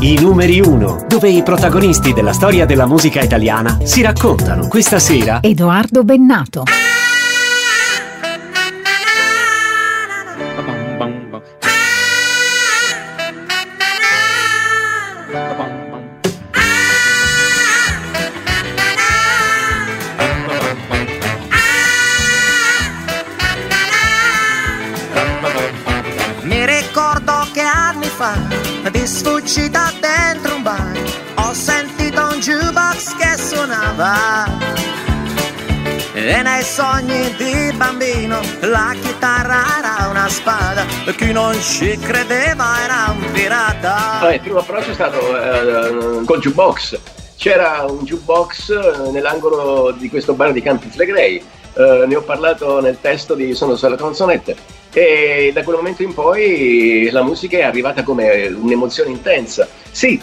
I numeri 1, dove i protagonisti della storia della musica italiana si raccontano. Questa sera Edoardo Bennato. Mi sogni di bambino la chitarra era una spada, e chi non ci credeva era un pirata. Allora, il primo approccio è stato eh, col jukebox. C'era un jukebox eh, nell'angolo di questo bar di Campi Flegrei. Eh, ne ho parlato nel testo di Sono sulle canzonette. E da quel momento in poi la musica è arrivata come un'emozione intensa. Sì,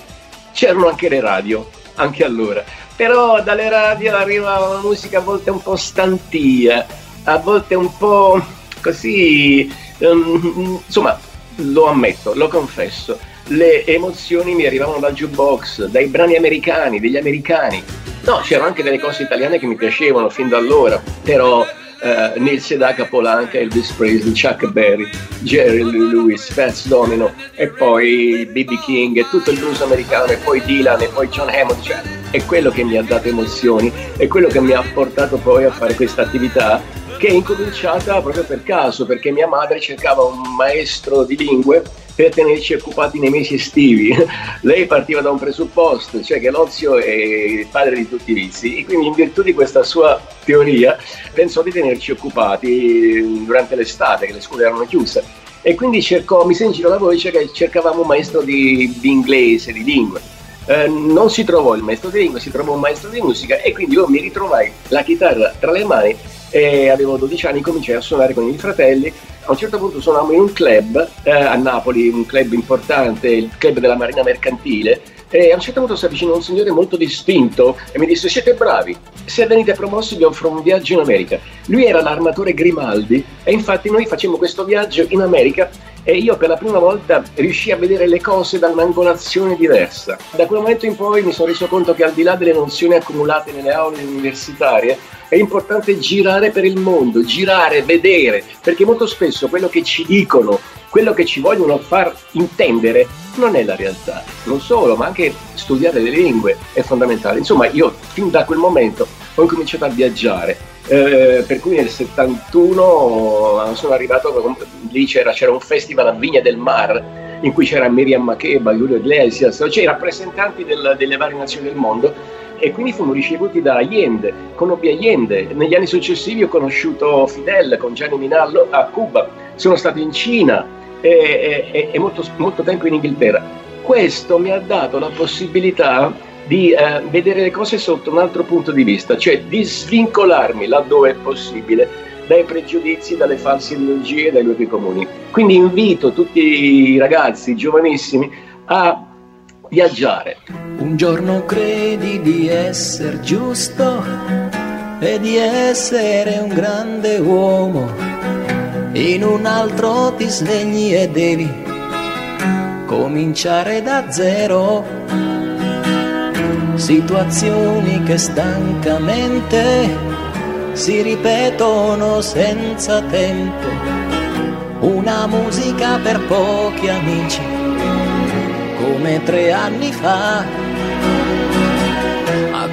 c'erano anche le radio, anche allora. Però dalle radio arriva una musica a volte un po' stantia, a volte un po' così, ehm, insomma, lo ammetto, lo confesso, le emozioni mi arrivavano dal jukebox, dai brani americani, degli americani. No, c'erano anche delle cose italiane che mi piacevano fin da allora, però eh, Neil Sedaka, Polanca, Elvis Presley, Chuck Berry, Jerry Lewis, Fats Domino e poi B.B. King e tutto il blues americano e poi Dylan e poi John Hammond, cioè è quello che mi ha dato emozioni, è quello che mi ha portato poi a fare questa attività che è incominciata proprio per caso, perché mia madre cercava un maestro di lingue per tenerci occupati nei mesi estivi. Lei partiva da un presupposto, cioè che l'ozio è il padre di tutti i vizi, e quindi in virtù di questa sua teoria pensò di tenerci occupati durante l'estate, che le scuole erano chiuse. E quindi cercò, mi sentì la voce che cercavamo un maestro di, di inglese, di lingue. Eh, non si trovò il maestro di lingua, si trovò un maestro di musica e quindi io mi ritrovai la chitarra tra le mani e avevo 12 anni, cominciai a suonare con i miei fratelli. A un certo punto suonavamo in un club eh, a Napoli, un club importante, il club della Marina Mercantile, e a un certo punto si avvicinò un signore molto distinto e mi disse siete bravi, se venite promossi vi offro un viaggio in America. Lui era l'armatore Grimaldi e infatti noi facemmo questo viaggio in America e io per la prima volta riuscii a vedere le cose da un'angolazione diversa. Da quel momento in poi mi sono reso conto che al di là delle nozioni accumulate nelle aule universitarie è importante girare per il mondo, girare, vedere, perché molto spesso quello che ci dicono, quello che ci vogliono far intendere non è la realtà. Non solo, ma anche studiare le lingue è fondamentale. Insomma, io fin da quel momento ho incominciato a viaggiare. Eh, per cui nel 71 sono arrivato, lì c'era, c'era un festival a Vigna del Mar in cui c'era Miriam Makeba, Julio Iglesias, cioè i rappresentanti del, delle varie nazioni del mondo e quindi fummo ricevuti da Allende, conobbi Allende, negli anni successivi ho conosciuto Fidel con Gianni Minallo a Cuba, sono stato in Cina e, e, e molto, molto tempo in Inghilterra. Questo mi ha dato la possibilità di eh, vedere le cose sotto un altro punto di vista, cioè di svincolarmi laddove è possibile dai pregiudizi, dalle false ideologie, dai luoghi comuni. Quindi invito tutti i ragazzi giovanissimi a viaggiare. Un giorno credi di essere giusto e di essere un grande uomo, in un altro ti svegli e devi cominciare da zero. Situazioni che stancamente si ripetono senza tempo, una musica per pochi amici, come tre anni fa.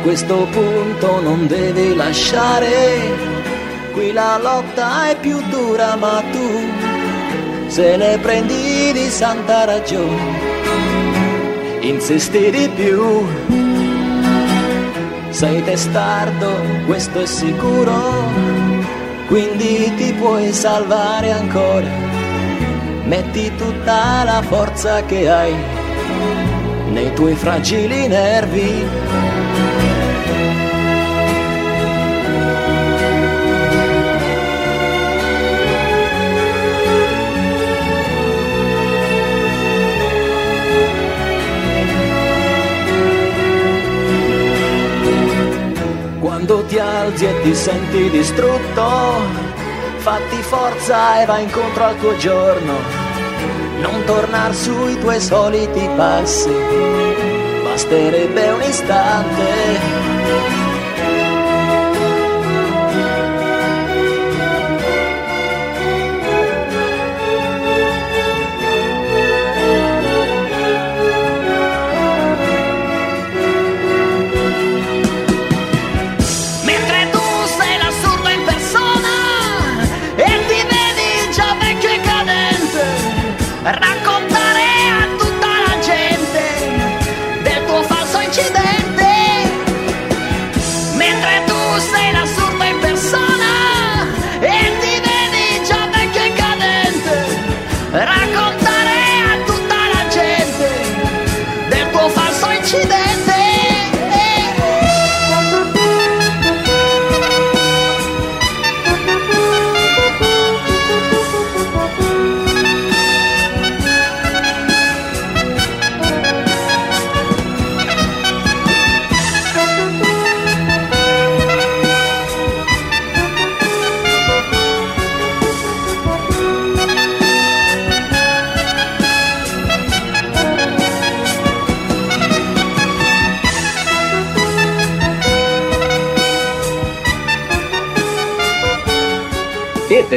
Questo punto non devi lasciare, qui la lotta è più dura, ma tu se ne prendi di santa ragione, insisti di più sei testardo, questo è sicuro, quindi ti puoi salvare ancora. Metti tutta la forza che hai nei tuoi fragili nervi. Ti alzi e ti senti distrutto, fatti forza e vai incontro al tuo giorno. non tornar sui tuoi soliti passi, basterebbe un istante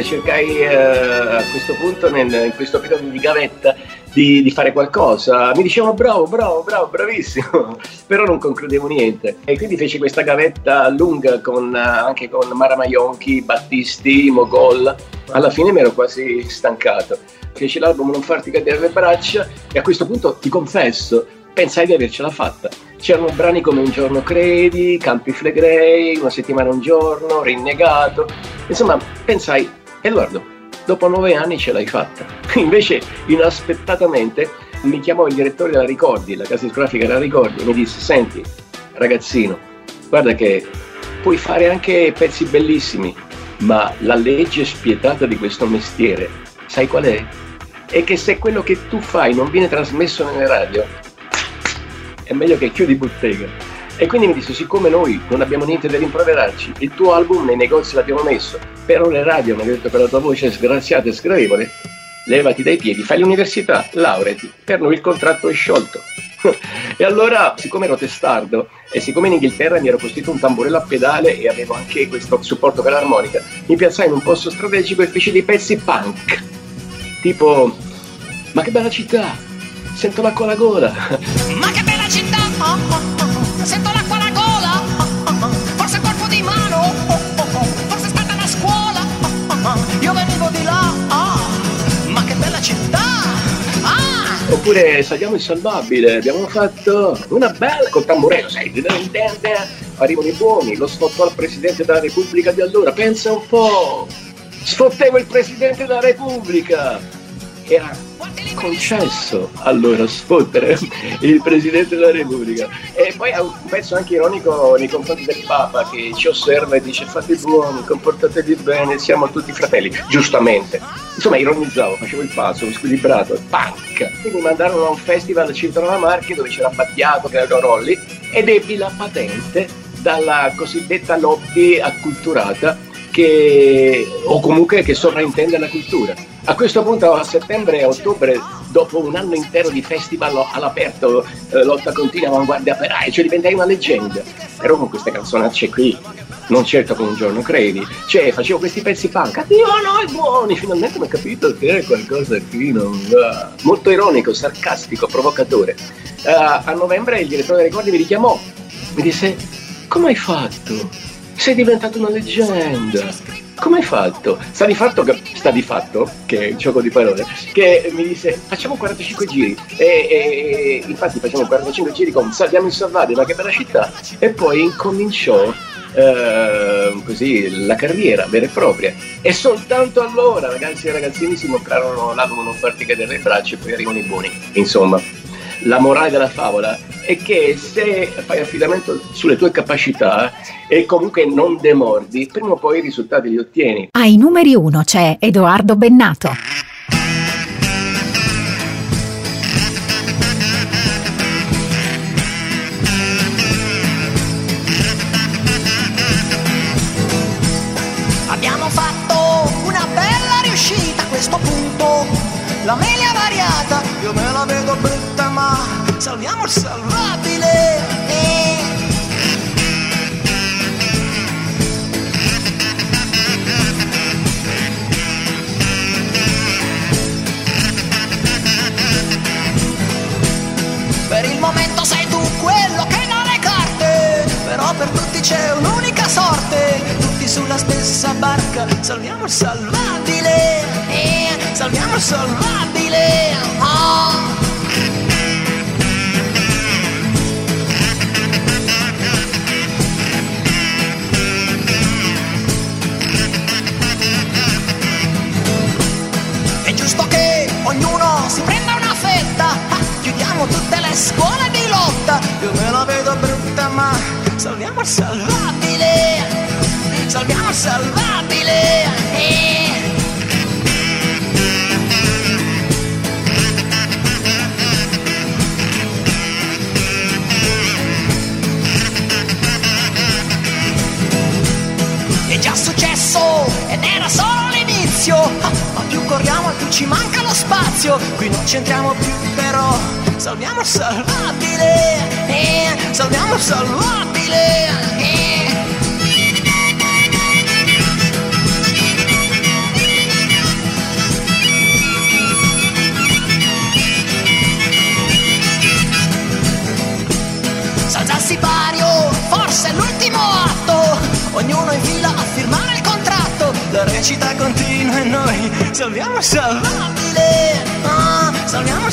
cercai eh, a questo punto, nel, in questo periodo di gavetta, di, di, fare qualcosa. Mi dicevano bravo, bravo, bravo, bravissimo, però non concludevo niente. E quindi feci questa gavetta lunga con, anche con Mara Maionchi, Battisti, Mogol. Alla fine mi ero quasi stancato. Feci l'album Non farti cadere le braccia e a questo punto ti confesso, pensai di avercela fatta. C'erano brani come Un giorno credi, Campi Flegrei, Una settimana un giorno, Rinnegato. Insomma, pensai, Edoardo, dopo nove anni ce l'hai fatta. Invece, inaspettatamente, mi chiamò il direttore della Ricordi, la casa discografica della Ricordi, e mi disse, senti, ragazzino, guarda che puoi fare anche pezzi bellissimi, ma la legge spietata di questo mestiere, sai qual è? È che se quello che tu fai non viene trasmesso nelle radio, è meglio che chiudi bottega. E quindi mi disse, siccome noi non abbiamo niente da rimproverarci, il tuo album nei negozi l'abbiamo messo, però le radio mi hanno detto che la tua voce è sgraziata e sgradevole, levati dai piedi, fai l'università, laureati, per noi il contratto è sciolto. e allora, siccome ero testardo e siccome in Inghilterra mi ero costruito un tamburello a pedale e avevo anche questo supporto per l'armonica, mi piazzai in un posto strategico e feci dei pezzi punk, tipo, ma che bella città, sento l'acqua alla gola. Ma che bella città! Oh, oh. Oppure saliamo insalvabile, abbiamo fatto una bella col tamburello, sai, arrivano i buoni, lo sfottò al Presidente della Repubblica di allora, pensa un po', sfottevo il Presidente della Repubblica, era concesso allora sfottere il Presidente della Repubblica. E poi ha un pezzo anche ironico nei confronti del Papa che ci osserva e dice fate buoni, comportatevi bene, siamo tutti fratelli, giustamente. Insomma, ironizzavo, facevo il passo, squilibrato, punk. Quindi mi mandarono a un festival a Cintola Marche dove c'era Battiato, che era Rolli, ed ebbi la patente dalla cosiddetta lobby acculturata che, o comunque che sovraintende la cultura. A questo punto a settembre e ottobre, dopo un anno intero di festival all'aperto, eh, lotta continua, avanguardia operaia, cioè diventai una leggenda. Però con queste canzonacce qui, non certo con un giorno credi, cioè facevo questi pezzi punk, addio noi buoni, finalmente mi ho capito che qualcosa qui non va. Molto ironico, sarcastico, provocatore. Uh, a novembre il direttore dei ricordi mi richiamò, mi disse, come hai fatto? sei diventato una leggenda. Come hai fatto? Sta di fatto, che, sta di fatto, che è un gioco di parole, che mi disse facciamo 45 giri e, e infatti facciamo 45 giri con Salviamo in Salvati, ma che bella città! E poi incominciò eh, così la carriera vera e propria. E soltanto allora ragazzi e ragazzini si comprarono l'album Non farti cadere le braccia e poi arrivano i buoni. Insomma, la morale della favola è che se fai affidamento sulle tue capacità e comunque non demordi, prima o poi i risultati li ottieni. Ai numeri uno c'è Edoardo Bennato. Abbiamo fatto una bella riuscita a questo punto. La melia variata salviamo il salvabile. Per il momento sei tu quello che dà le carte, però per tutti c'è un'unica sorte, tutti sulla stessa barca, salviamo il salvabile, eh, salviamo il salvabile. Oh. Scuole di lotta. Io me la vedo brutta, ma salviamo il salvabile. Salviamo il salvabile. Eh. È già successo ed era solo l'inizio Ah, Ma più corriamo e più ci manca lo spazio Qui non c'entriamo più però Salviamo il salvabile eh, Salviamo il salvabile eh. Salza al sipario, forse l'ultimo atto. Ognuno in fila a firmare il contratto. La recita continua e noi. Salviamo il salvabile ah, Salviamo il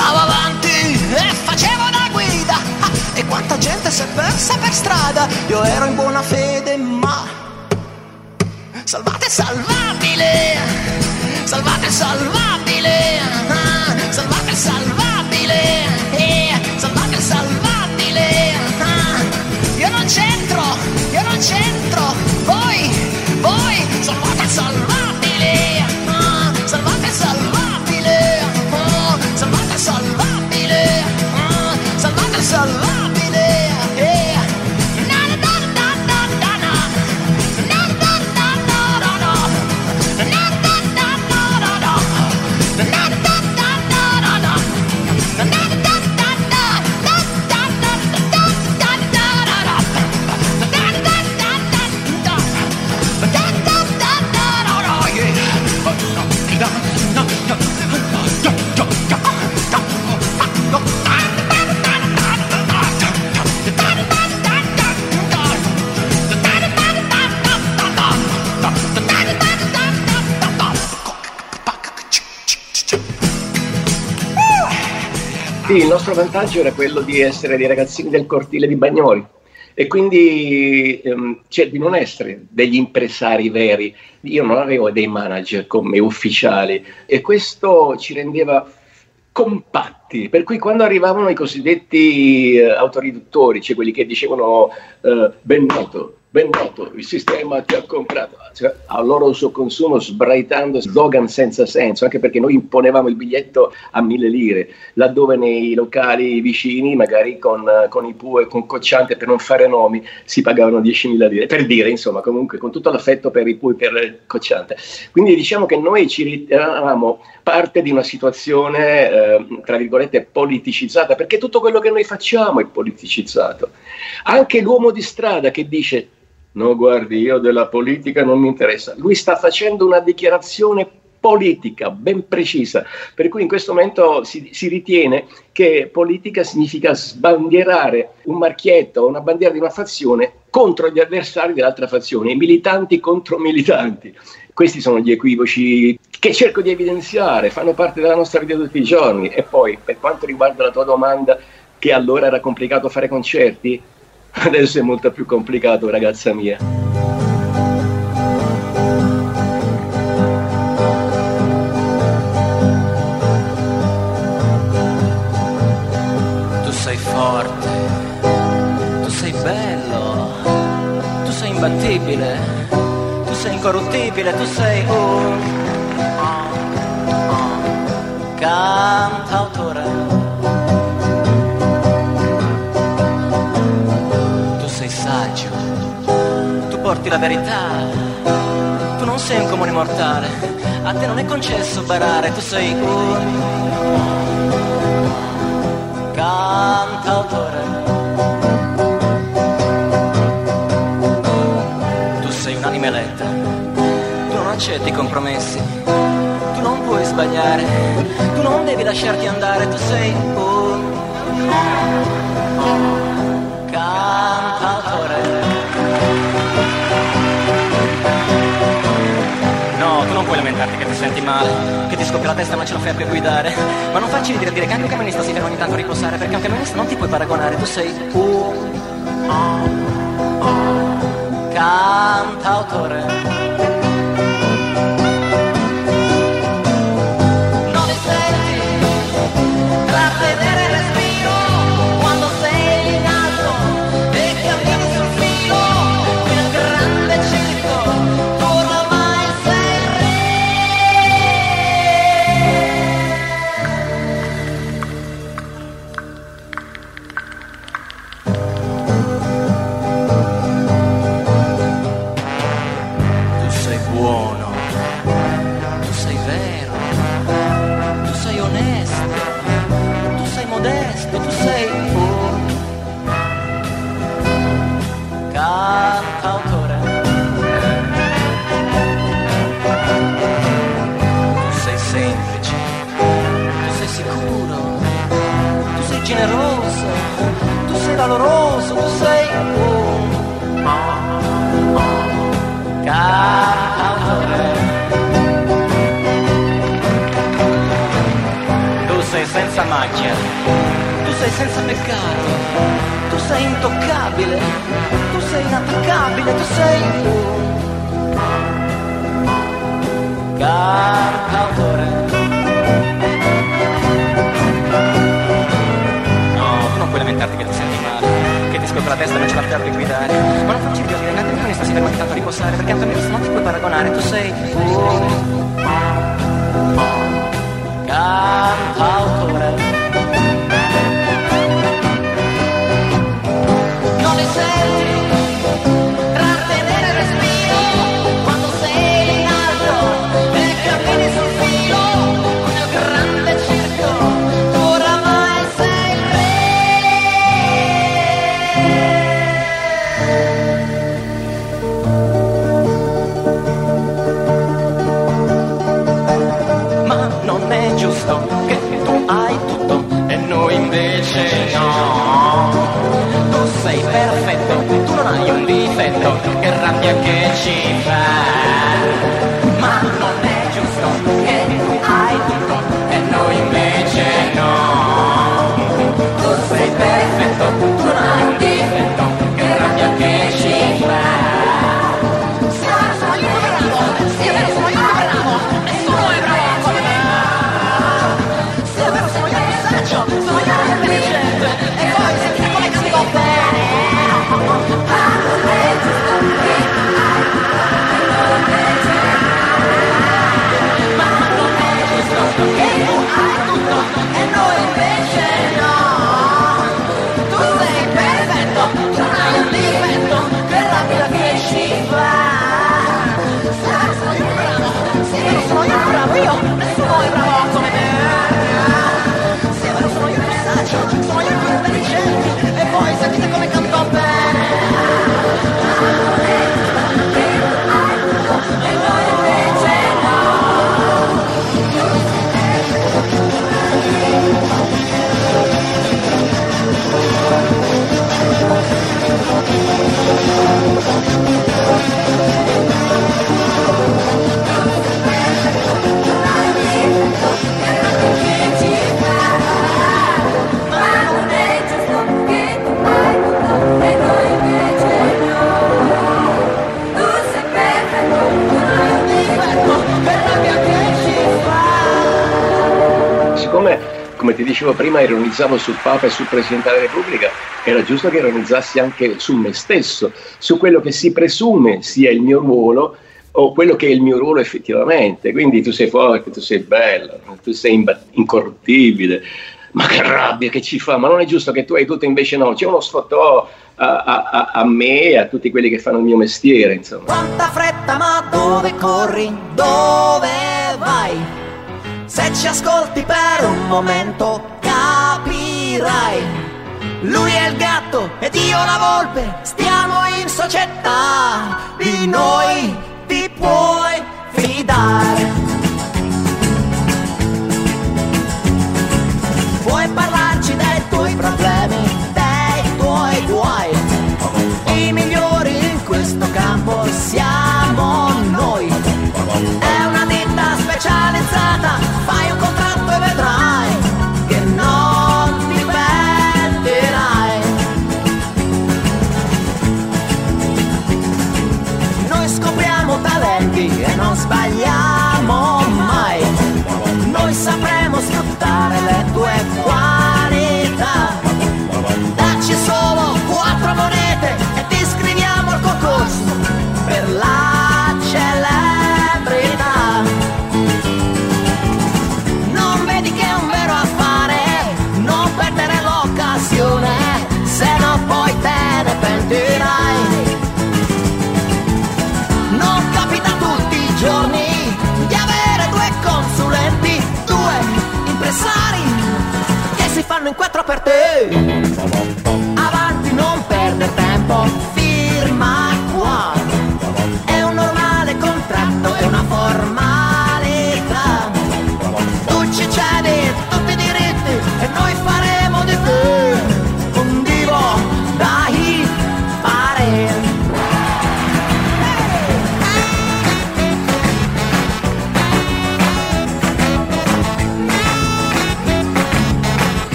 Stavo avanti e facevo da guida. Ah, E quanta gente si è persa per strada. Io ero in buona fede ma Salvate salvabile. Salvate salvabile. Ah, Salvate salvabile. Eh, Salvate salvabile. Ah, Io non c'entro Io non c'entro Sì, il nostro vantaggio era quello di essere dei ragazzini del cortile di Bagnoli e quindi ehm, cioè, di non essere degli impresari veri. Io non avevo dei manager come ufficiali e questo ci rendeva compatti, per cui quando arrivavano i cosiddetti eh, autoriduttori, cioè quelli che dicevano eh, ben noto, ben noto, il sistema ti ha comprato, cioè, a loro uso consumo sbraitando slogan senza senso, anche perché noi imponevamo il biglietto a mille lire, laddove nei locali vicini, magari con, con i PUE, con Cocciante, per non fare nomi, si pagavano 10.000 lire, per dire, insomma, comunque con tutto l'affetto per i PUE, per Cocciante. Quindi diciamo che noi ci ritenevamo parte di una situazione, eh, tra virgolette, politicizzata, perché tutto quello che noi facciamo è politicizzato. Anche l'uomo di strada che dice no guardi io della politica non mi interessa, lui sta facendo una dichiarazione politica ben precisa, per cui in questo momento si, si ritiene che politica significa sbandierare un marchietto o una bandiera di una fazione contro gli avversari dell'altra fazione, i militanti contro militanti. Questi sono gli equivoci che cerco di evidenziare, fanno parte della nostra vita tutti i giorni. E poi, per quanto riguarda la tua domanda, che allora era complicato fare concerti, Adesso è molto più complicato, ragazza mia. Tu sei forte, tu sei bello, tu sei imbattibile, tu sei incorruttibile, tu sei un cantautore porti la verità. Tu non sei un comune mortale, a te non è concesso barare, tu sei un cantautore. Tu sei un'anima eletta, tu non accetti compromessi, tu non puoi sbagliare, tu non devi lasciarti andare, tu sei un cantautore. Che ti senti male, che ti scoppia la testa ma ce la fai a più guidare. Ma non farci ridere dire che anche un camionista si ferma ogni tanto a riposare, perché un camionista non ti puoi paragonare, tu sei un oh, oh, cantautore. Come ti dicevo prima, ironizzavo sul Papa e sul Presidente della Repubblica, era giusto che ironizzassi anche su me stesso, su quello che si presume sia il mio ruolo o quello che è il mio ruolo effettivamente. Quindi tu sei forte, tu sei bella, tu sei incorruttibile. Ma che rabbia che ci fa, ma non è giusto che tu hai tutto invece no, c'è uno sfottò a, a, a, me e a tutti quelli che fanno il mio mestiere, insomma. Quanta fretta, ma dove corri? Dove vai? Se ci ascolti per un momento capirai. Lui è il gatto ed io la volpe, stiamo in società, di noi ti puoi fidare. In quattro per te. Avanti, non perdere tempo,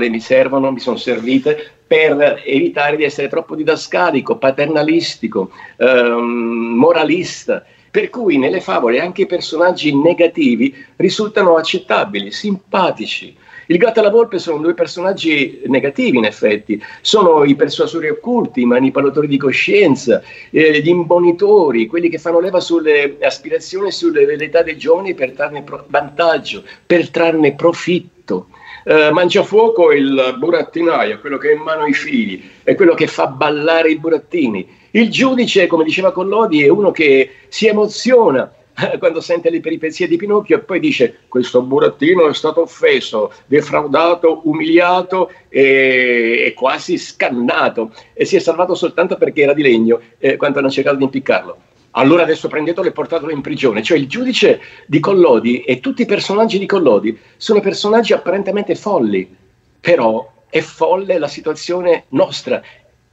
le favole mi servono, mi sono servite per evitare di essere troppo didascalico, paternalistico, ehm, moralista. Per cui nelle favole anche i personaggi negativi risultano accettabili, simpatici. Il gatto e la volpe sono due personaggi negativi, in effetti. Sono i persuasori occulti, i manipolatori di coscienza, eh, gli imbonitori, quelli che fanno leva sulle aspirazioni e sulle velleità dei giovani per trarne pro- vantaggio, per trarne profitto eh, Mangiafuoco è il burattinaio, quello che ha in mano i figli, è quello che fa ballare i burattini. Il giudice, come diceva Collodi, è uno che si emoziona eh, quando sente le peripezie di Pinocchio e poi dice questo burattino è stato offeso, defraudato, umiliato e, e quasi scannato e si è salvato soltanto perché era di legno eh, quando hanno cercato di impiccarlo allora adesso prendetelo e portatelo in prigione. Cioè il giudice di Collodi e tutti i personaggi di Collodi sono personaggi apparentemente folli, però è folle la situazione nostra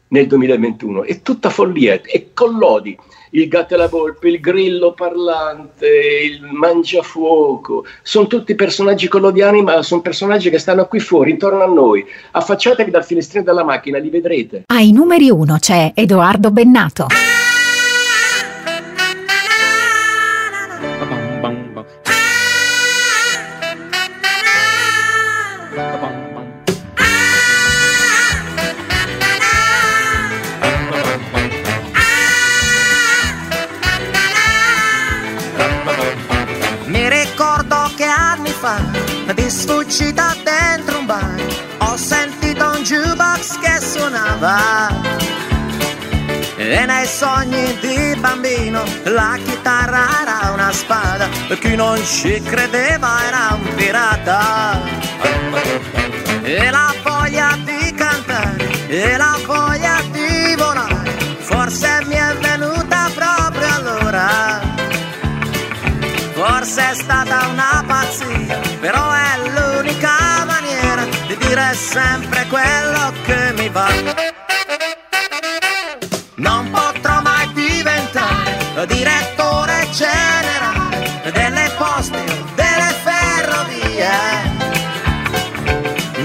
nel 2021, è tutta follia, è Collodi, il gatto e la volpe, il grillo parlante, il mangiafuoco, sono tutti personaggi collodiani, ma sono personaggi che stanno qui fuori, intorno a noi. Affacciatevi dal finestrino della macchina, li vedrete. Ai numeri uno c'è Edoardo Bennato. Di sfuggita dentro un bar. Ho sentito un jukebox che suonava. E nei sogni di bambino la chitarra era una spada. E chi non ci credeva era un pirata. E la voglia di cantare e la voglia di volare forse mi è venuta proprio allora. Forse è stata una pazzia però è l'unica maniera di dire sempre quello che mi va non potrò mai diventare direttore generale delle poste o delle ferrovie.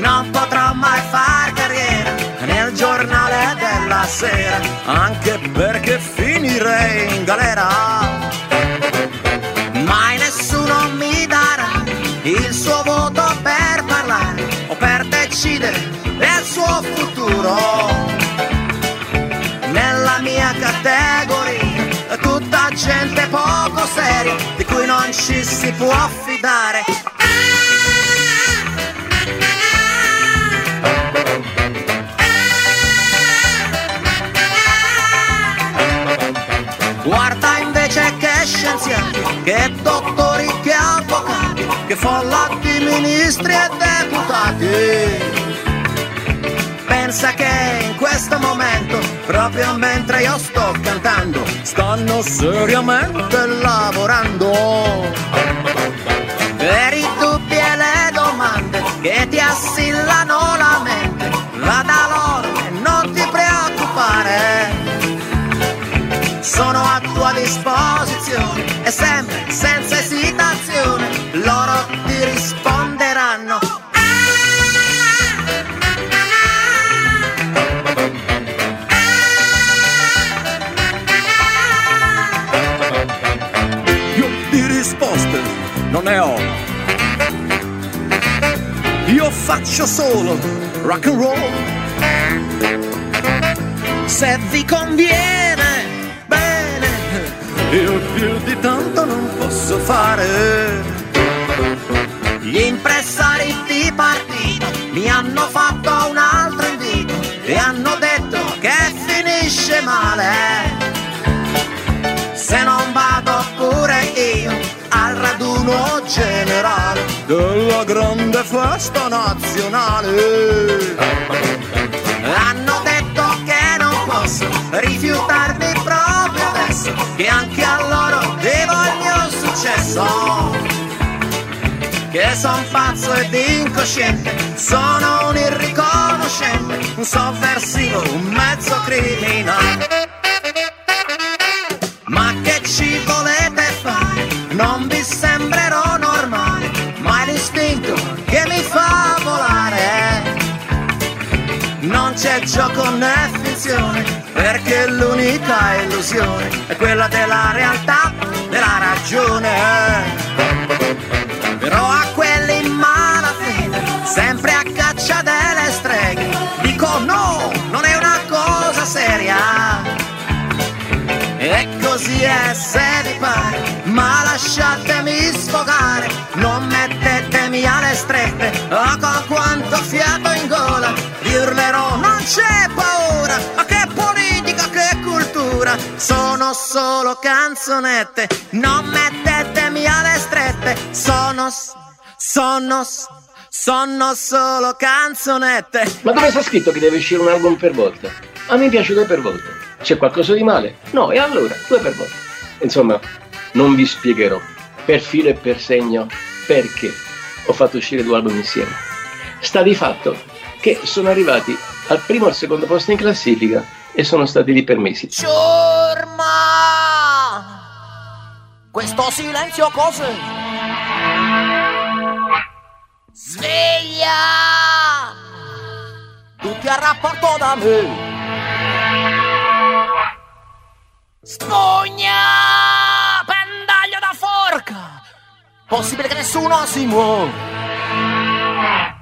Non potrò mai far carriera nel giornale della sera, anche perché finirei in galera. Futuro nella mia categoria tutta gente poco seria di cui non ci si può fidare. Guarda invece che scienziati che dottori che avvocati che folla di ministri e deputati pensa che in questo momento, proprio mentre io sto cantando, stanno seriamente lavorando. Per i dubbi e le domande che ti assillano la mente, va da loro e non ti preoccupare. Sono a tua disposizione e sempre senza non ne ho. Io faccio solo rock and roll. se vi conviene bene Io più di tanto non posso fare. gli impressari di partito mi hanno fatto un altro invito e hanno detto che finisce male se non generale Della grande festa nazionale. hanno detto che non posso rifiutarmi proprio adesso che anche a loro devo il mio successo che son pazzo ed incosciente, sono un irriconoscente, un sovversivo, un mezzo criminale. Ma che ci volete fare? Non vi sembrerò Non c'è gioco né finzione, perché l'unica illusione è quella della realtà, della ragione. Però a quelli in malafede, sempre a caccia delle streghe, dico no, non è una cosa seria. E così è se vi pare, ma lasciatemi sfogare, non mettetemi alle strette, o con quanto fiato urlerò, non c'è paura, ma che politica, che cultura, sono solo canzonette, non mettetemi alle strette, sono, sono, sono solo canzonette. Ma dove sta scritto che deve uscire un album per volta? A me piace due per volta. C'è qualcosa di male? No, e allora, due per volta. Insomma, non vi spiegherò per filo e per segno perché ho fatto uscire due album insieme. Sta di fatto che sono arrivati al primo e al secondo posto in classifica e sono stati lì per mesi. Ciurma! Questo silenzio cos'è? Sveglia! Tutti a rapporto da me! Spugna! Pendaglio da forca! Possibile che nessuno si muova!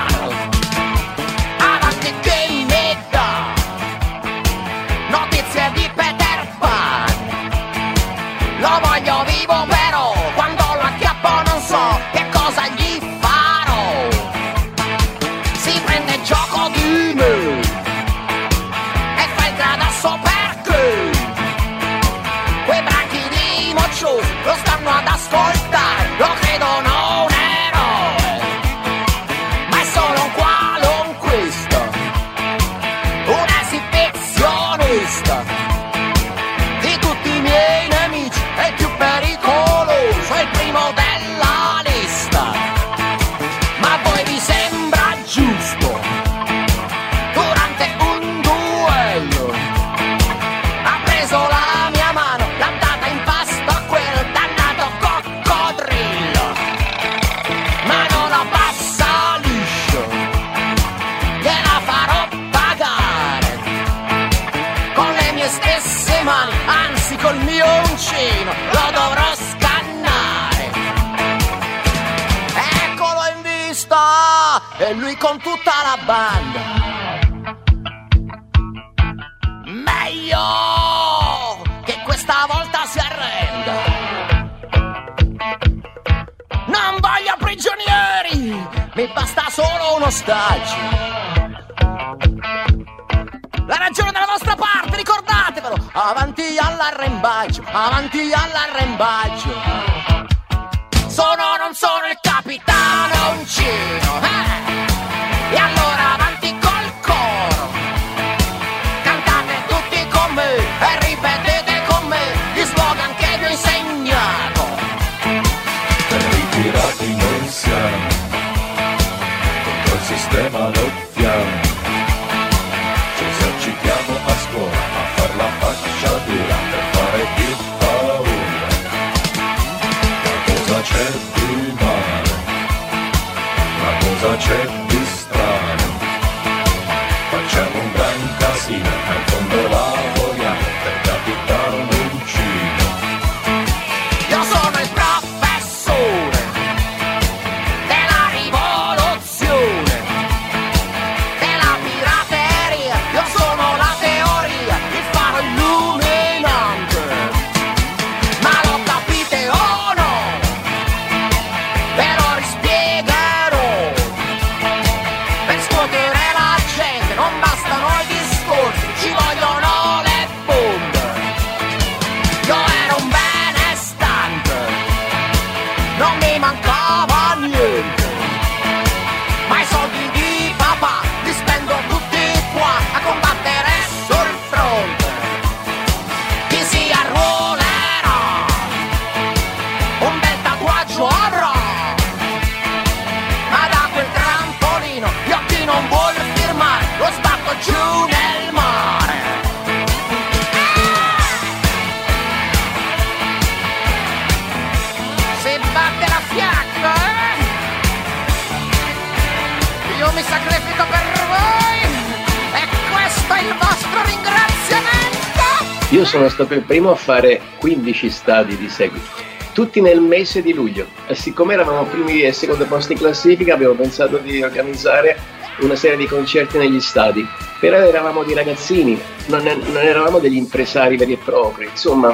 sono stato il primo a fare 15 stadi di seguito, tutti nel mese di luglio. E siccome eravamo primi e secondi posti in classifica, abbiamo pensato di organizzare una serie di concerti negli stadi. Però eravamo dei ragazzini, non, non eravamo degli impresari veri e propri, insomma.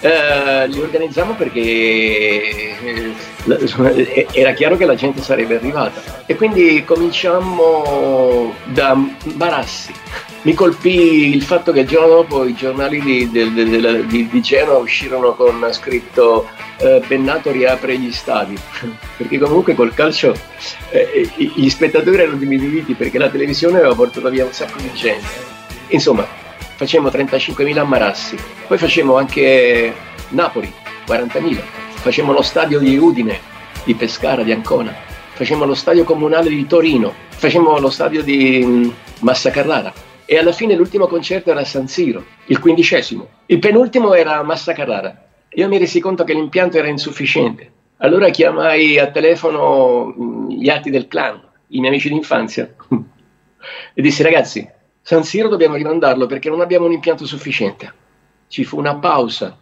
Eh, li organizziamo perché eh, era chiaro che la gente sarebbe arrivata e quindi cominciamo da Barassi mi colpì il fatto che il giorno dopo i giornali di, di, di, di Genova uscirono con scritto eh, Bennato riapre gli stadi, perché comunque col calcio eh, gli spettatori erano diminuiti perché la televisione aveva portato via un sacco di gente. Insomma, facemmo 35.000 a Marassi, poi facemmo anche Napoli, 40.000, facemmo lo stadio di Udine, di Pescara, di Ancona, facemmo lo stadio comunale di Torino, facemmo lo stadio di mm, Massa Carrara, e alla fine l'ultimo concerto era a San Siro, il quindicesimo. Il penultimo era a Massa Carrara. Io mi resi conto che l'impianto era insufficiente. Allora chiamai a telefono mm, gli atti del clan, i miei amici d'infanzia, e dissi ragazzi, San Siro dobbiamo rimandarlo perché non abbiamo un impianto sufficiente. ci fu una pausa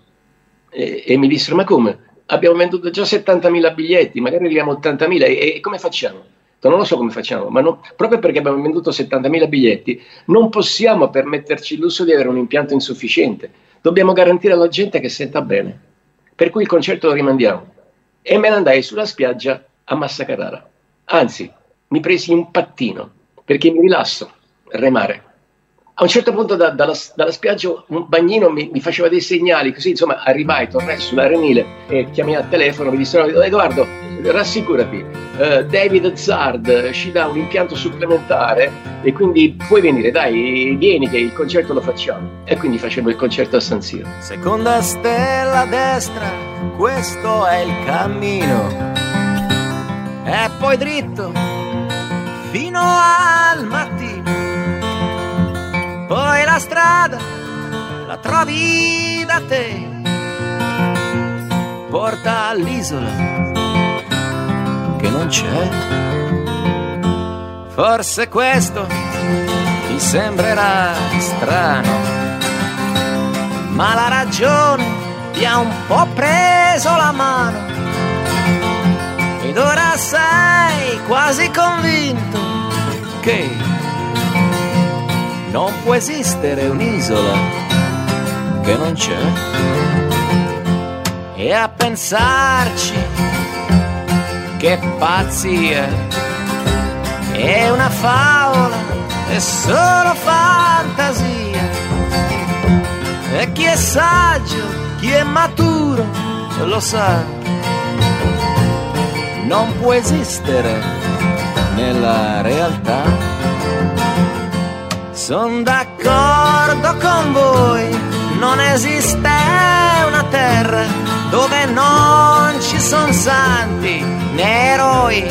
e, e mi dissero ma come? Abbiamo venduto già 70.000 biglietti, magari arriviamo a 80.000 e, e come facciamo? Non lo so come facciamo, ma non, proprio perché abbiamo venduto 70.000 biglietti non possiamo permetterci il lusso di avere un impianto insufficiente. Dobbiamo garantire alla gente che senta bene. Per cui il concerto lo rimandiamo. E me ne andai sulla spiaggia a Massa Carrara. Anzi, mi presi un pattino perché mi rilasso, remare. A un certo punto da, dalla, dalla, spiaggia un bagnino mi, mi, faceva dei segnali, così insomma arrivai, tornai sull'arenile e chiamai al telefono, mi dissero Edoardo, rassicurati, uh, David Zard ci dà un impianto supplementare e quindi puoi venire, dai, vieni che il concerto lo facciamo. E quindi facevamo il concerto a San Siro. Seconda stella a destra, questo è il cammino. E poi dritto fino al mattino poi la strada la trovi da te, porta all'isola che non c'è. Forse questo ti sembrerà strano, ma la ragione ti ha un po' preso la mano. Ed ora sei quasi convinto che non può esistere un'isola che non c'è. E a pensarci, che pazzia, è una favola, è solo fantasia. E chi è saggio, chi è maturo, lo sa. Non può esistere nella realtà sono d'accordo con voi, non esiste una terra dove non ci sono santi eroi.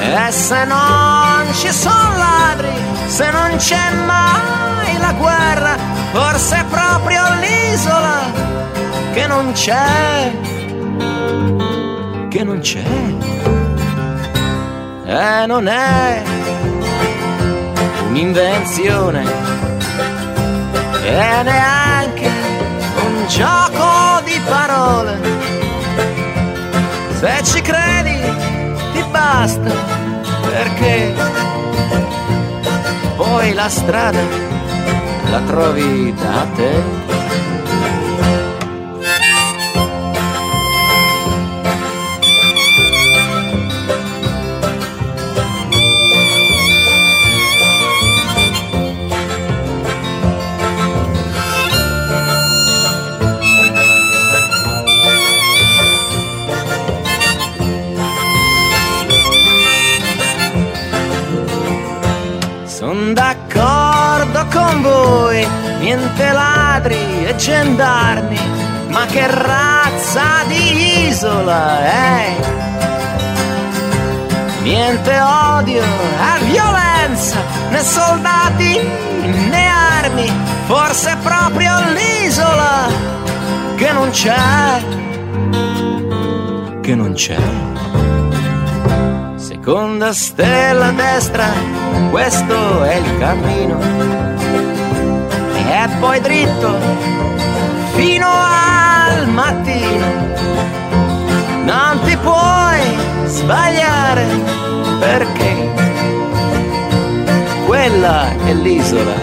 E se non ci sono ladri, se non c'è mai la guerra, forse è proprio l'isola che non c'è, che non c'è. E non è un'invenzione e neanche un gioco di parole. Se ci credi ti basta perché poi la strada la trovi da te. Niente ladri e gendarmi, ma che razza di isola è? Niente odio e violenza, né soldati né armi, forse proprio l'isola che non c'è, che non c'è. Seconda stella destra, questo è il cammino e poi dritto fino al mattino. Non ti puoi sbagliare perché quella è l'isola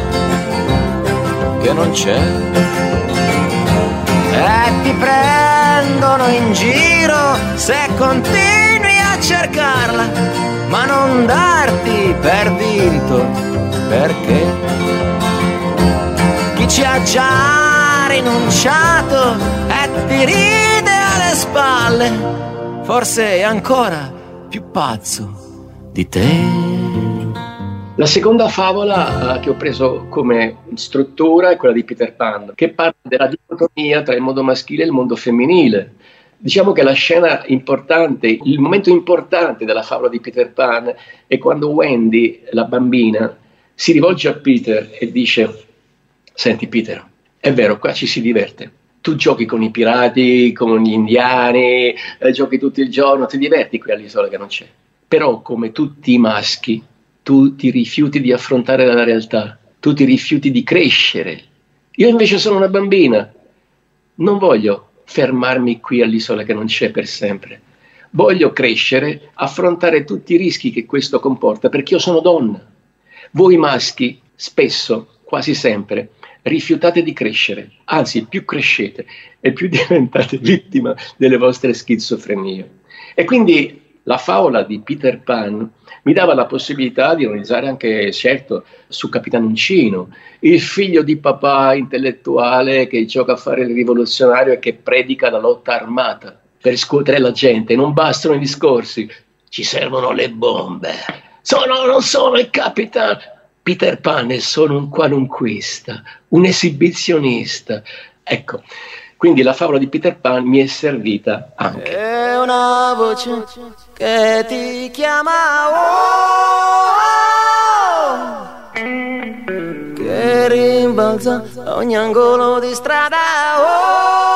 che non c'è. E ti prendono in giro se continui a cercarla, ma non darti per vinto perché ci ha già rinunciato e ti ride alle spalle, forse è ancora più pazzo di te. La seconda favola uh, che ho preso come struttura è quella di Peter Pan, che parla della dicotomia tra il mondo maschile e il mondo femminile. Diciamo che la scena importante, il momento importante della favola di Peter Pan è quando Wendy, la bambina, si rivolge a Peter e dice Senti Peter, è vero, qua ci si diverte. Tu giochi con i pirati, con gli indiani, eh, giochi tutto il giorno, ti diverti qui all'isola che non c'è. Però come tutti i maschi, tu ti rifiuti di affrontare la realtà, tu ti rifiuti di crescere Io invece sono una bambina, non voglio fermarmi qui all'isola che non c'è per sempre. Voglio crescere, affrontare tutti i rischi che questo comporta, perché io sono donna. Voi maschi, spesso, quasi sempre, rifiutate di crescere, anzi più crescete e più diventate vittima delle vostre schizofrenie. E quindi la favola di Peter Pan mi dava la possibilità di ironizzare anche, certo, su Capitano Uncino, il figlio di papà intellettuale che gioca a fare il rivoluzionario e che predica la lotta armata per scuotere la gente. Non bastano i discorsi, ci servono le bombe. Sono, non sono il capitano. Peter Pan è solo un qualunquista, un esibizionista. Ecco, quindi la favola di Peter Pan mi è servita anche. È una voce che ti chiama, oh, che rimbalza ogni angolo di strada. Oh,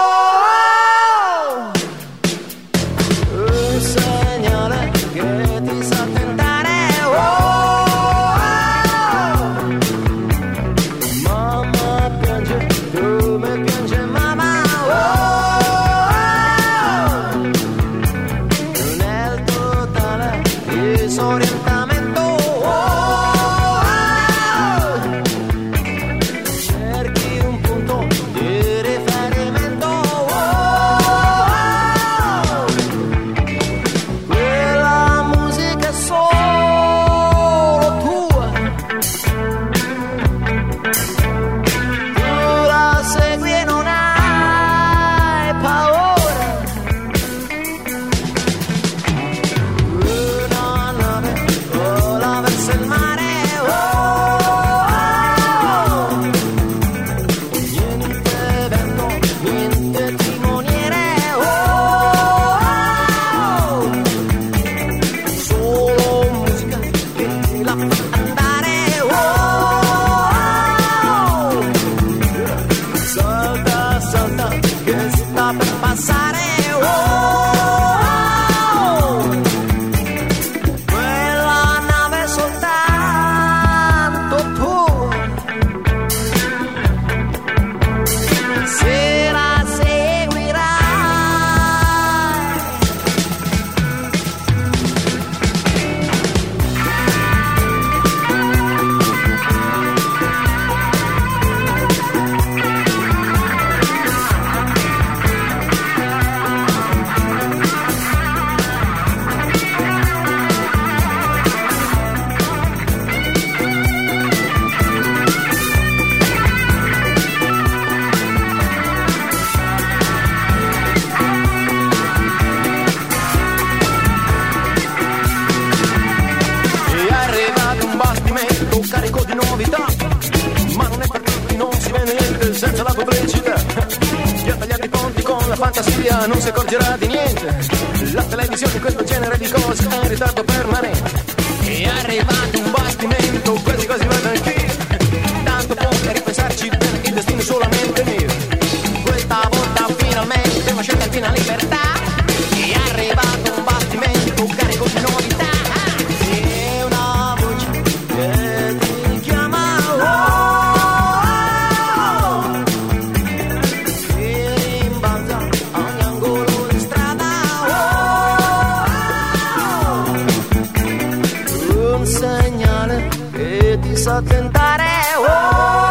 che ti sa tentare. Oh,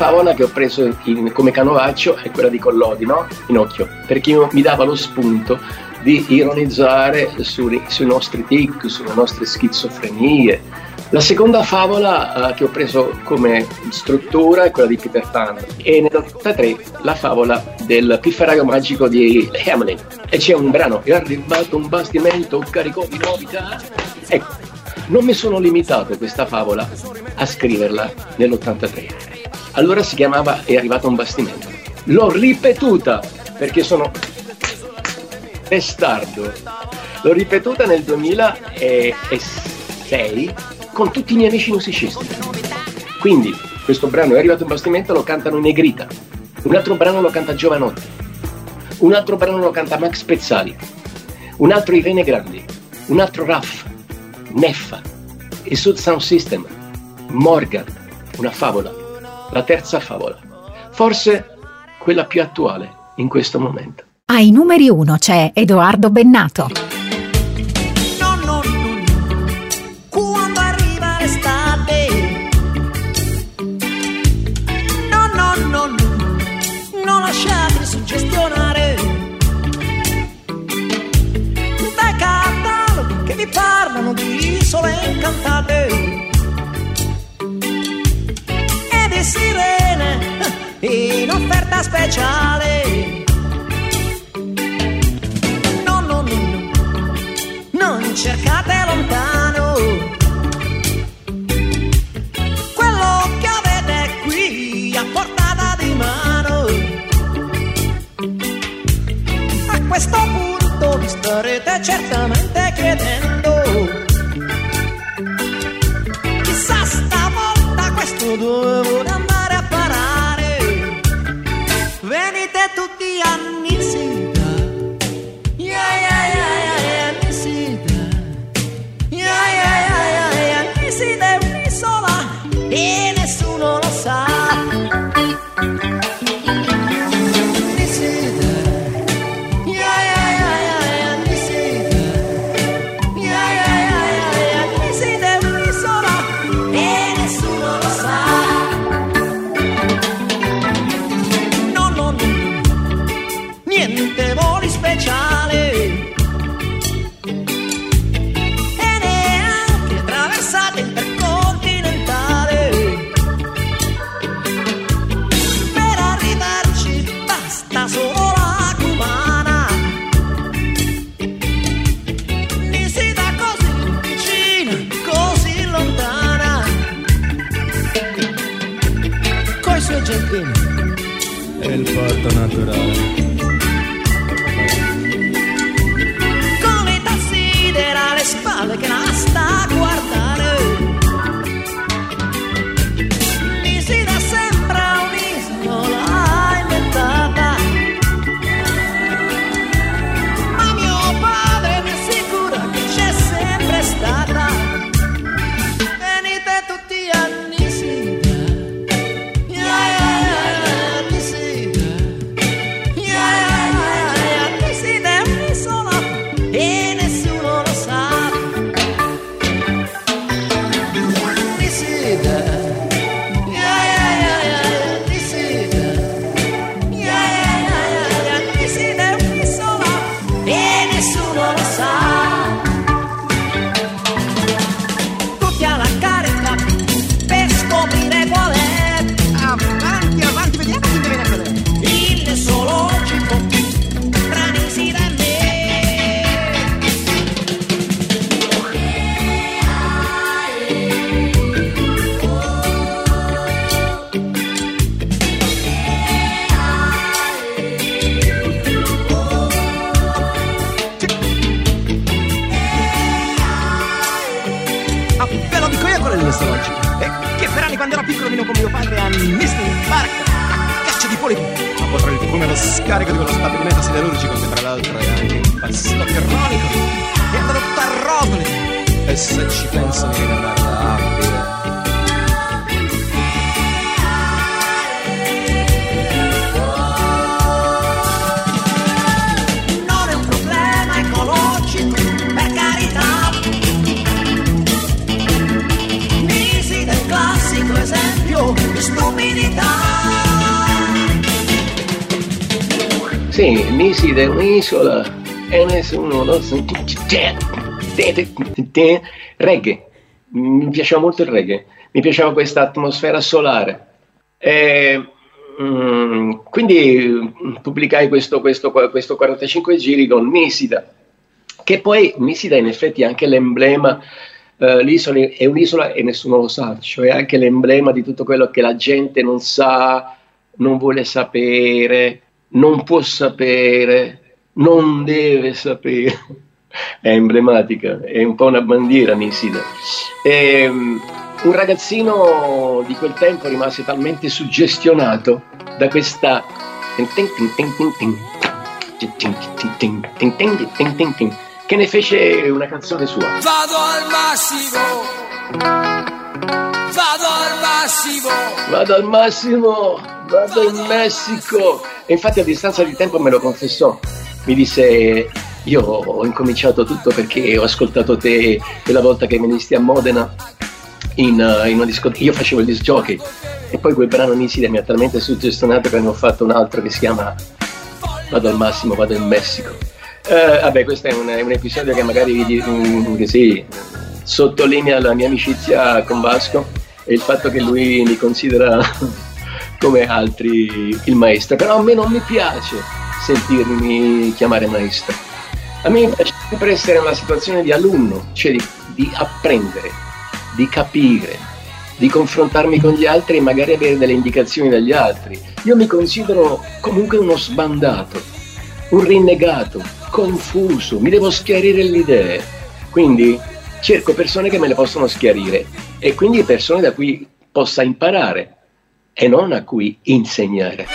favola che ho preso in- come canovaccio è quella di Collodi, no? Pinocchio, perché mi dava lo spunto di ironizzare sui, sui nostri tic, sulle nostre schizofrenie. La seconda favola eh, che ho preso come struttura è quella di Peter Pan. E nell'83 la favola del pifferaio magico di Hamlin e c'è un brano è arrivato un bastimento carico di novità. Ecco non mi sono limitato questa favola a scriverla nell'83 allora si chiamava È arrivato un bastimento l'ho ripetuta perché sono testardo. L'ho ripetuta nel 2006 con tutti i miei amici musicisti. Quindi questo brano è arrivato in bastimento, lo cantano i Negrita. Un altro brano lo canta Giovanotti. Un altro brano lo canta Max Pezzali. Un altro Irene Grandi. Un altro Raff. Neffa. Il Sud Sound System. Morgan. Una favola. La terza favola. Forse quella più attuale in questo momento. Ai numeri 1 c'è Edoardo Bennato. No, no, no, quando arriva l'estate. No, no, no, no, non lasciate suggestionare. Dai cataloghi che vi parlano di isole incantate. Di sirene in offerta speciale. No, no, no, no, non cercate lontano. Quello che avete qui a portata di mano. A questo punto vi starete certamente chiedendo. Stavolta questo Sì, Nisida è un'isola e nessuno lo sa. Reggae. Mi piaceva molto il reggae, mi piaceva questa atmosfera solare. E, mm, quindi mm, pubblicai questo, questo, questo 45 giri con Nisida, che poi Nisida in effetti è anche l'emblema, eh, l'isola è un'isola e nessuno lo sa, cioè anche l'emblema di tutto quello che la gente non sa, non vuole sapere, non può sapere, non deve sapere. È emblematica, è un po' una bandiera Nisida. E, um, un ragazzino di quel tempo rimase talmente suggestionato da questa che ne fece una canzone sua. Vado al massimo Vado massimo! Vado al massimo! Vado in Messico! E infatti a distanza di tempo me lo confessò. Mi disse, io ho incominciato tutto perché ho ascoltato te quella volta che venisti a Modena in, uh, in una discoteca. Io facevo il disc jockey e poi quel brano Nisida mi ha talmente suggestionato che ne ho fatto un altro che si chiama Vado al massimo, vado in Messico. Uh, vabbè, questo è un, è un, episodio che magari um, che sì, sottolinea la mia amicizia con Vasco e il fatto che lui mi considera come altri il maestro, però a me non mi piace sentirmi chiamare maestro. A me piace sempre essere in una situazione di alunno, cioè di, di apprendere, di capire, di confrontarmi con gli altri e magari avere delle indicazioni dagli altri. Io mi considero comunque uno sbandato, un rinnegato, confuso, mi devo schiarire le idee. Quindi cerco persone che me le possono schiarire e quindi persone da cui possa imparare e non a cui insegnare.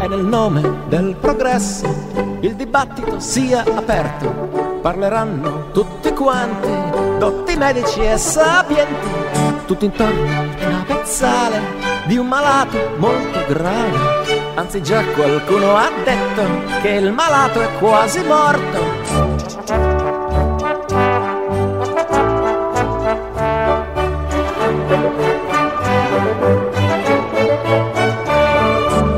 E nel nome del progresso il dibattito sia aperto, parleranno tutti quanti, dotti medici e sapienti, tutti intorno a una pezzale di un malato molto grave. Anzi già qualcuno ha detto che il malato è quasi morto.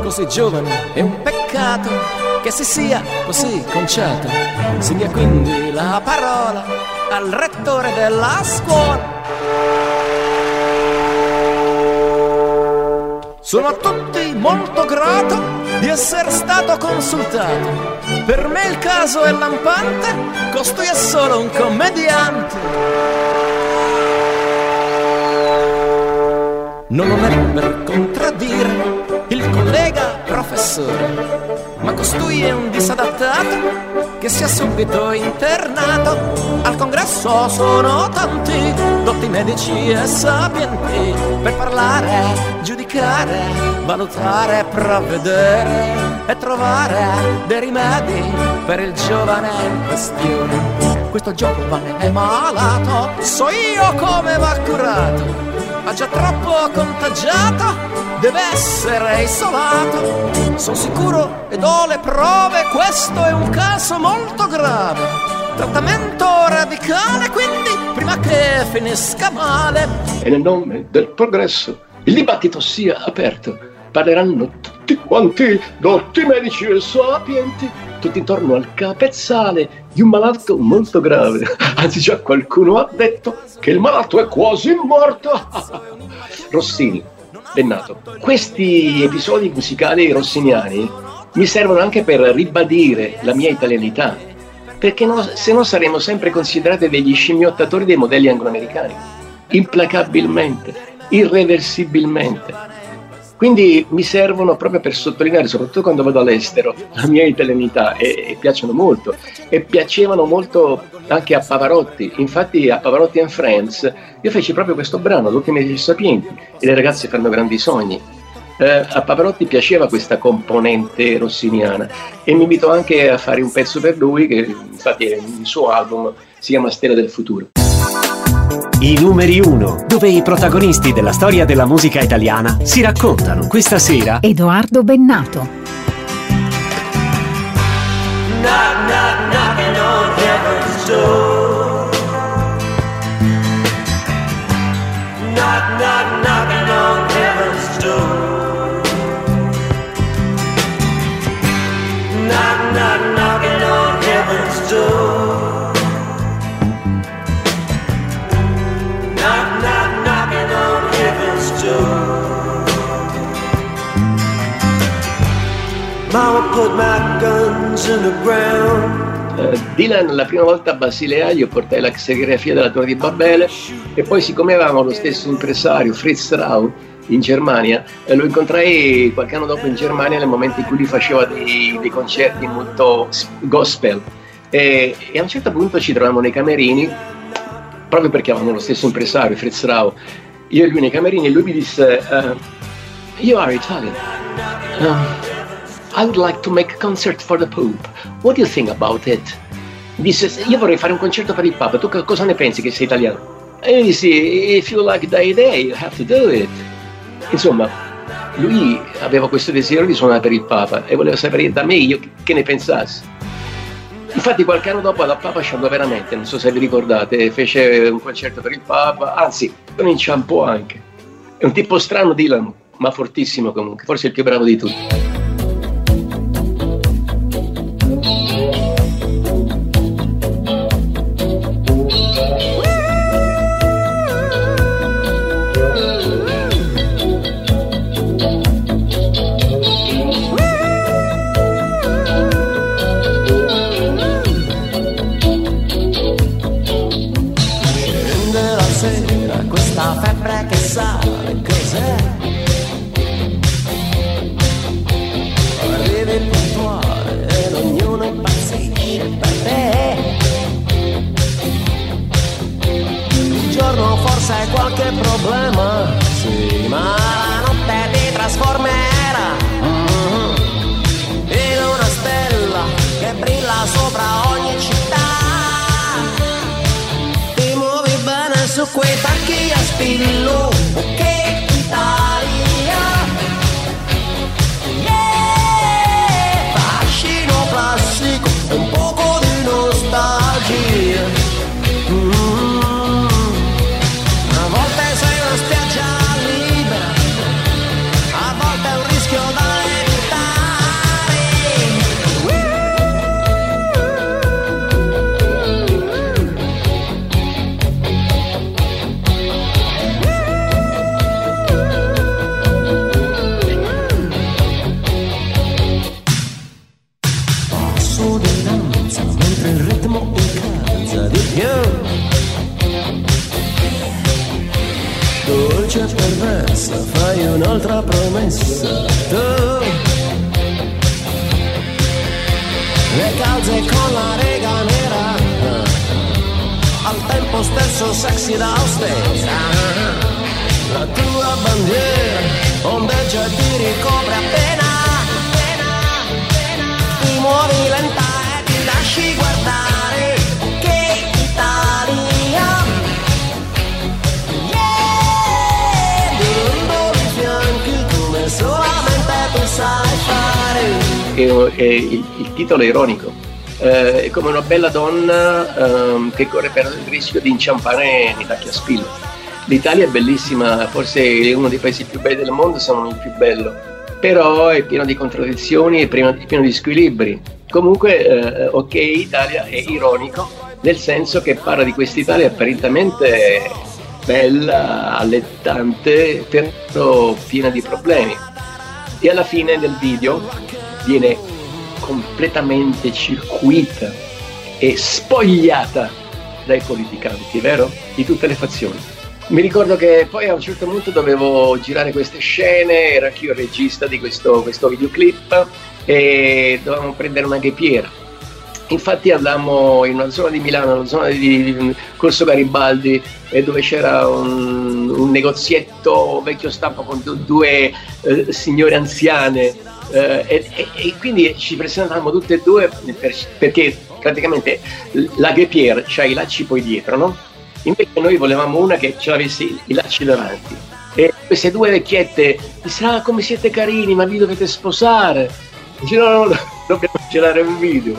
Così giovane è un peccato che si sia così conciato. Si dia quindi la parola al rettore della scuola Sono a tutti molto grato di essere stato consultato. Per me il caso è lampante, costui è solo un commediante. Non lo è per contraddire il collega professore, ma costui è un disadattato che sia subito internato. Al congresso sono tanti, dotti medici e sapienti, per parlare, giudicare, valutare, provvedere e trovare dei rimedi per il giovane in questione. Questo giovane è malato, so io come va curato ha già troppo contagiato, deve essere isolato. Sono sicuro ed ho le prove, questo è un caso molto grave. Trattamento radicale, quindi, prima che finisca male. E nel nome del progresso, il dibattito sia aperto. Parleranno tutti quanti, dotti medici e sapienti, tutti intorno al capezzale di un malato molto grave. Anzi, già qualcuno ha detto che il malato è quasi morto. Rossini, Bennato, questi episodi musicali rossiniani mi servono anche per ribadire la mia italianità, perché no, se no saremmo sempre considerati degli scimmiottatori dei modelli angloamericani, implacabilmente, irreversibilmente. Quindi mi servono proprio per sottolineare, soprattutto quando vado all'estero, la mia italianità e, e, piacciono molto. E piacevano molto anche a Pavarotti. Infatti a Pavarotti and Friends io feci proprio questo brano, L'ultima degli sapienti, e le ragazze fanno grandi sogni. Eh, a Pavarotti piaceva questa componente rossiniana e mi invitò anche a fare un pezzo per lui, che infatti il suo album si chiama Stella del Futuro. I numeri 1, dove i protagonisti della storia della musica italiana si raccontano questa sera Edoardo Bennato. Knock, Mama put my guns in the ground. Eh, Dylan la prima volta a Basilea io portai la serigrafia della Torre di Babele e poi siccome avevamo lo stesso impresario, Fritz Rau, in Germania, eh, lo incontrai qualche anno dopo in Germania nel momento in cui lui faceva dei, dei concerti molto gospel e, e, a un certo punto ci trovavamo nei camerini proprio perché avevamo lo stesso impresario, Fritz Rau, io e lui nei camerini e lui mi disse uh, You are Italian. Um, I would like to make a concert for the Pope. What do you think about it? Disse, io vorrei fare un concerto per il Papa, tu cosa ne pensi che sei italiano? E io dissi, if you like the idea, you have to do it. Insomma, lui aveva questo desiderio di suonare per il Papa e voleva sapere da me io che ne pensassi. Infatti qualche anno dopo da Papa ci andò veramente, non so se vi ricordate, fece un concerto per il Papa, anzi, non inciampò anche. È un tipo strano Dylan, ma fortissimo comunque, forse il più bravo di tutti. problém. un'altra promessa. Tu. Le calze con la rega nera, al tempo stesso sexy da austera. La tua bandiera ondeggia e ti ricopre a appena. Titolo è ironico. Eh, è come una bella donna ehm, che corre per il rischio di inciampare nei tacchi a spillo. L'Italia è bellissima, forse è uno dei paesi più belli del mondo, se non il più bello, però è pieno di contraddizioni, è pieno, pieno di squilibri. Comunque, eh, ok, Italia è ironico, nel senso che parla di quest'Italia apparentemente bella, allettante, però piena di problemi. E alla fine del video viene completamente circuita e spogliata dai politicanti, vero? Di tutte le fazioni. Mi ricordo che poi a un certo punto dovevo girare queste scene, ero anch'io il regista di questo, questo videoclip e dovevamo prendere una ghepiera. Infatti andammo in una zona di Milano, una zona di Corso Garibaldi, dove c'era un, un negozietto vecchio stampo con due eh, signore anziane eh, e, e, quindi ci presentavamo tutte e due per, perché praticamente la Gepier c'ha i lacci poi dietro, no? Invece noi volevamo una che ce l'avesse i lacci davanti. E queste due vecchiette ah come siete carini, ma vi dovete sposare. Dice no, no, no dobbiamo girare un video.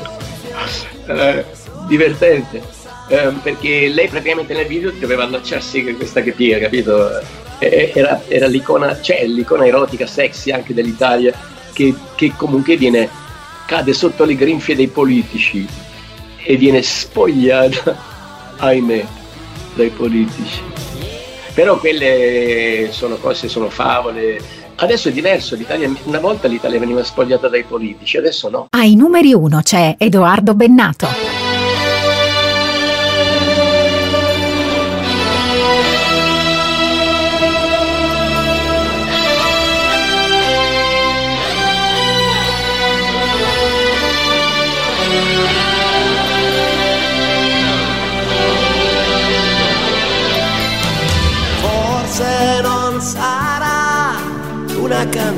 Eh, divertente. Eh, perché lei praticamente nel video doveva allacciarsi con questa Gepier, capito? Era, era l'icona, cioè l'icona erotica sexy anche dell'Italia che, che comunque viene, cade sotto le grinfie dei politici e viene spogliata, ahimè, dai politici. Però quelle sono cose, sono favole, Adesso è diverso, una volta l'Italia veniva spogliata dai politici, adesso no. Ai numeri uno c'è Edoardo Bennato.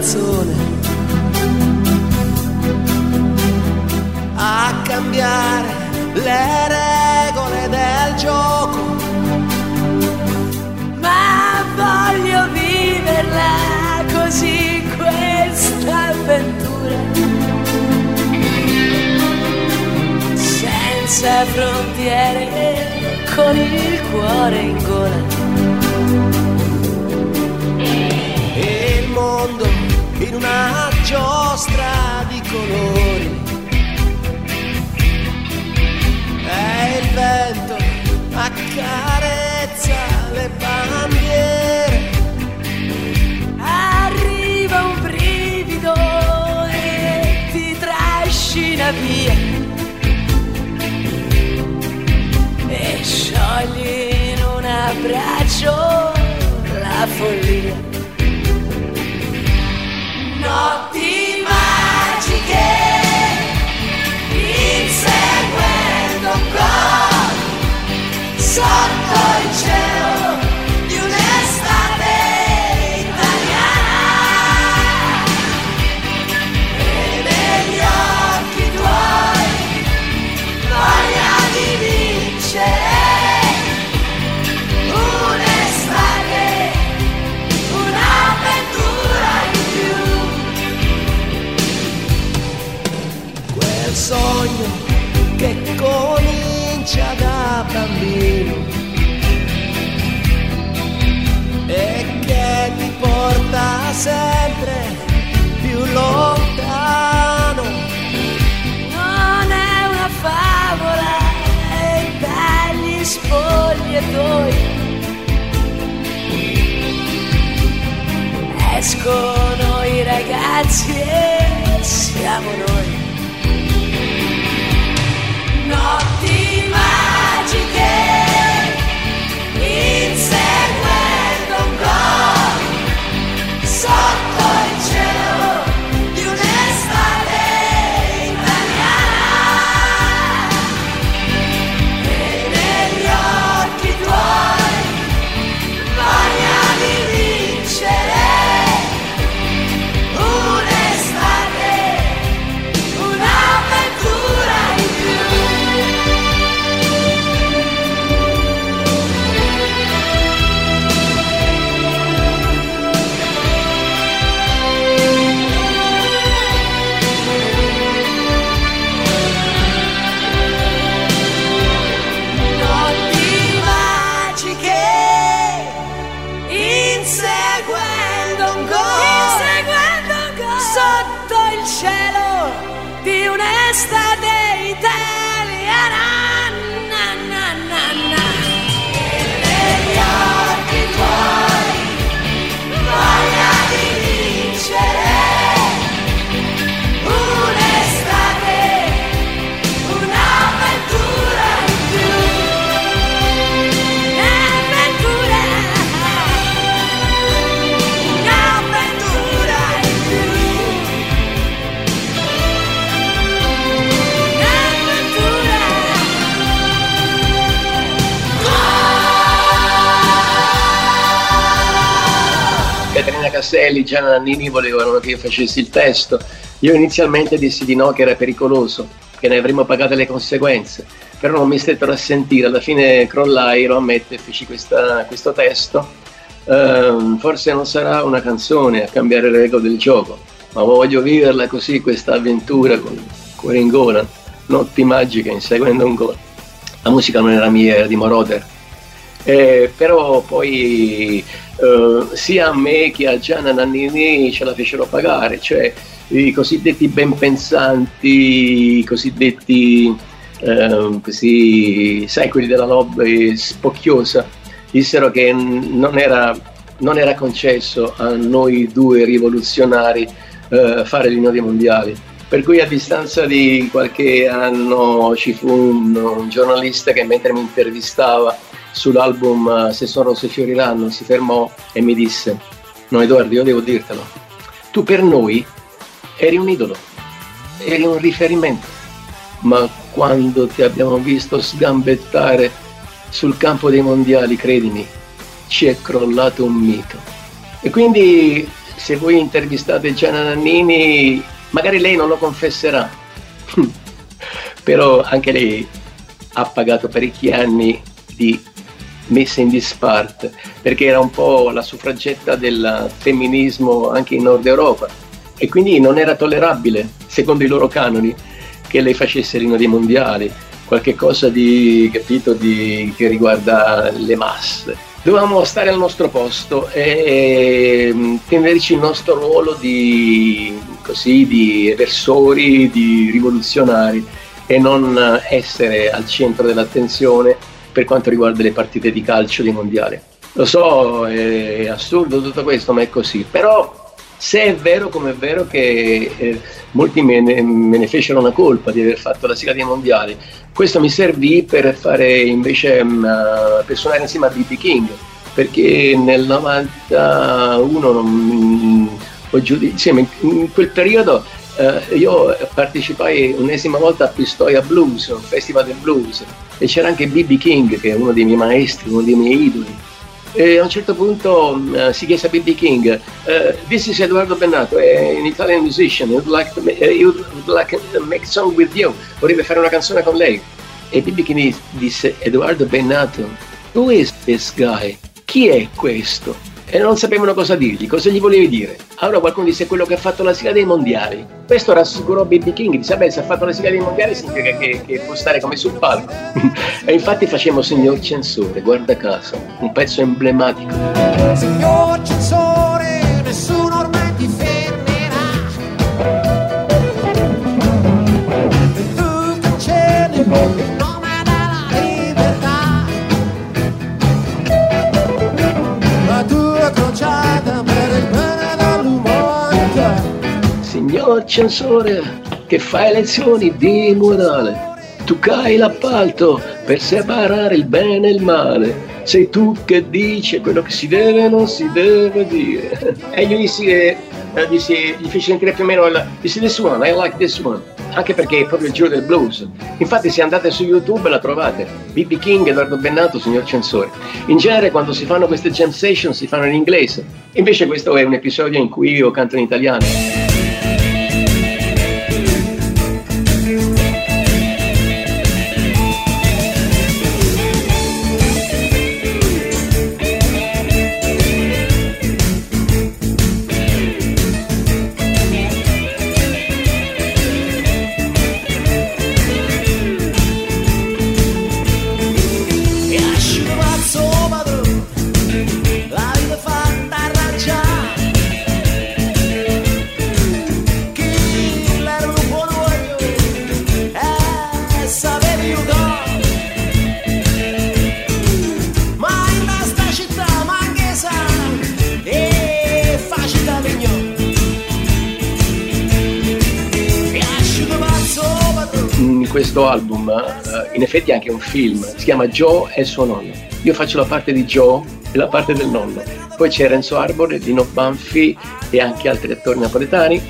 Canzone a cambiare le regole del gioco, ma voglio viverla così questa avventura, senza frontiere, con il cuore in gola. il mondo in una giostra di colori. E il vento accarezza le bandiere. Arriva un brivido e ti trascina via. E sciogli in un abbraccio la follia sotto il cielo comincia da bambino e che ti porta sempre più lontano. Non è una favola dagli spogliatoi escono i ragazzi e siamo noi. Magiche, inseguendo un gol sotto Castelli, Gianna Nannini volevano che io facessi il testo. Io inizialmente dissi di no, che era pericoloso, che ne avremmo pagate le conseguenze, però non mi stettero a sentire. Alla fine crollai, lo ammetto, e feci questa- questo testo. Ehm, forse non sarà una canzone a cambiare le regole del gioco, ma voglio viverla così, questa avventura con cuore in gola, notti magiche inseguendo un gol. La musica non era mia, era di Moroder. Eh, però poi eh, sia a me che a Gianna Nannini ce la fecero pagare, cioè i cosiddetti ben pensanti, i cosiddetti eh, così, sai, quelli della lobby spocchiosa, dissero che non era non era concesso a noi due rivoluzionari eh, fare l'inno dei mondiali. Per cui a distanza di qualche anno ci fu un, un giornalista che mentre mi intervistava sull'album eh, Se sono rose fioriranno si fermò e mi disse no Edoardo io devo dirtelo. Tu per noi eri un idolo eri un riferimento ma quando ti abbiamo visto sgambettare sul campo dei mondiali credimi ci è crollato un mito. E quindi se voi intervistate Gianna Nannini magari lei non lo confesserà però anche lei ha pagato parecchi anni di messa in disparte, perché era un po' la suffragetta del femminismo anche in Nord Europa e quindi non era tollerabile, secondo i loro canoni, che lei facesse l'inno dei mondiali, qualche cosa di, capito, di, che riguarda le masse. Dovevamo stare al nostro posto e mm, tenerci il nostro ruolo di, così, di eversori, di rivoluzionari e non essere al centro dell'attenzione per quanto riguarda le partite di calcio di mondiale. Lo so, è assurdo tutto questo, ma è così. Però se è vero come è vero che eh, molti me ne, me ne, fecero una colpa di aver fatto la sigla dei mondiali, questo mi servì per fare invece uh, per suonare insieme a B.B. King, perché nel 91 non, ho giudizio, in quel periodo eh, io partecipai un'esima volta a Pistoia Blues, un festival del blues, e c'era anche B.B. King, che è uno dei miei maestri, uno dei miei idoli. E a un certo punto uh, si chiese a B.B. King, uh, this is Edoardo Bennato, è an Italian musician, would like to make, uh, would like to make song with you, vorrebbe fare una canzone con lei. E B.B. King disse, Edoardo Bennato, who is this guy? Chi è questo? E non sapevano cosa dirgli, cosa gli volevi dire. Allora qualcuno disse quello che ha fatto la sigla dei mondiali. Questo rassicurò B.B. King, disse beh se ha fatto la sigla dei mondiali significa che, che può stare come sul palco. e infatti facciamo Signor Censore, guarda caso, un pezzo emblematico. Signor Censore, nessuno Signor censore, che fai lezioni di morale. Tu cai l'appalto per separare il bene e il male. Sei tu che dici quello che si deve e non si deve dire. E gli dissi, eh, dissi gli feci sentire più o meno il, dissi this one, I like this one. Anche perché è proprio il giro del blues. Infatti se andate su YouTube la trovate. B.B. King, Edoardo Bennato, signor censore. In genere quando si fanno queste jam session si fanno in inglese. Invece questo è un episodio in cui io canto in italiano. Anche un film, si chiama Joe e suo nonno. Io faccio la parte di Joe e la parte del nonno. Poi c'è Renzo Arbore, Dino Banfi e anche altri attori napoletani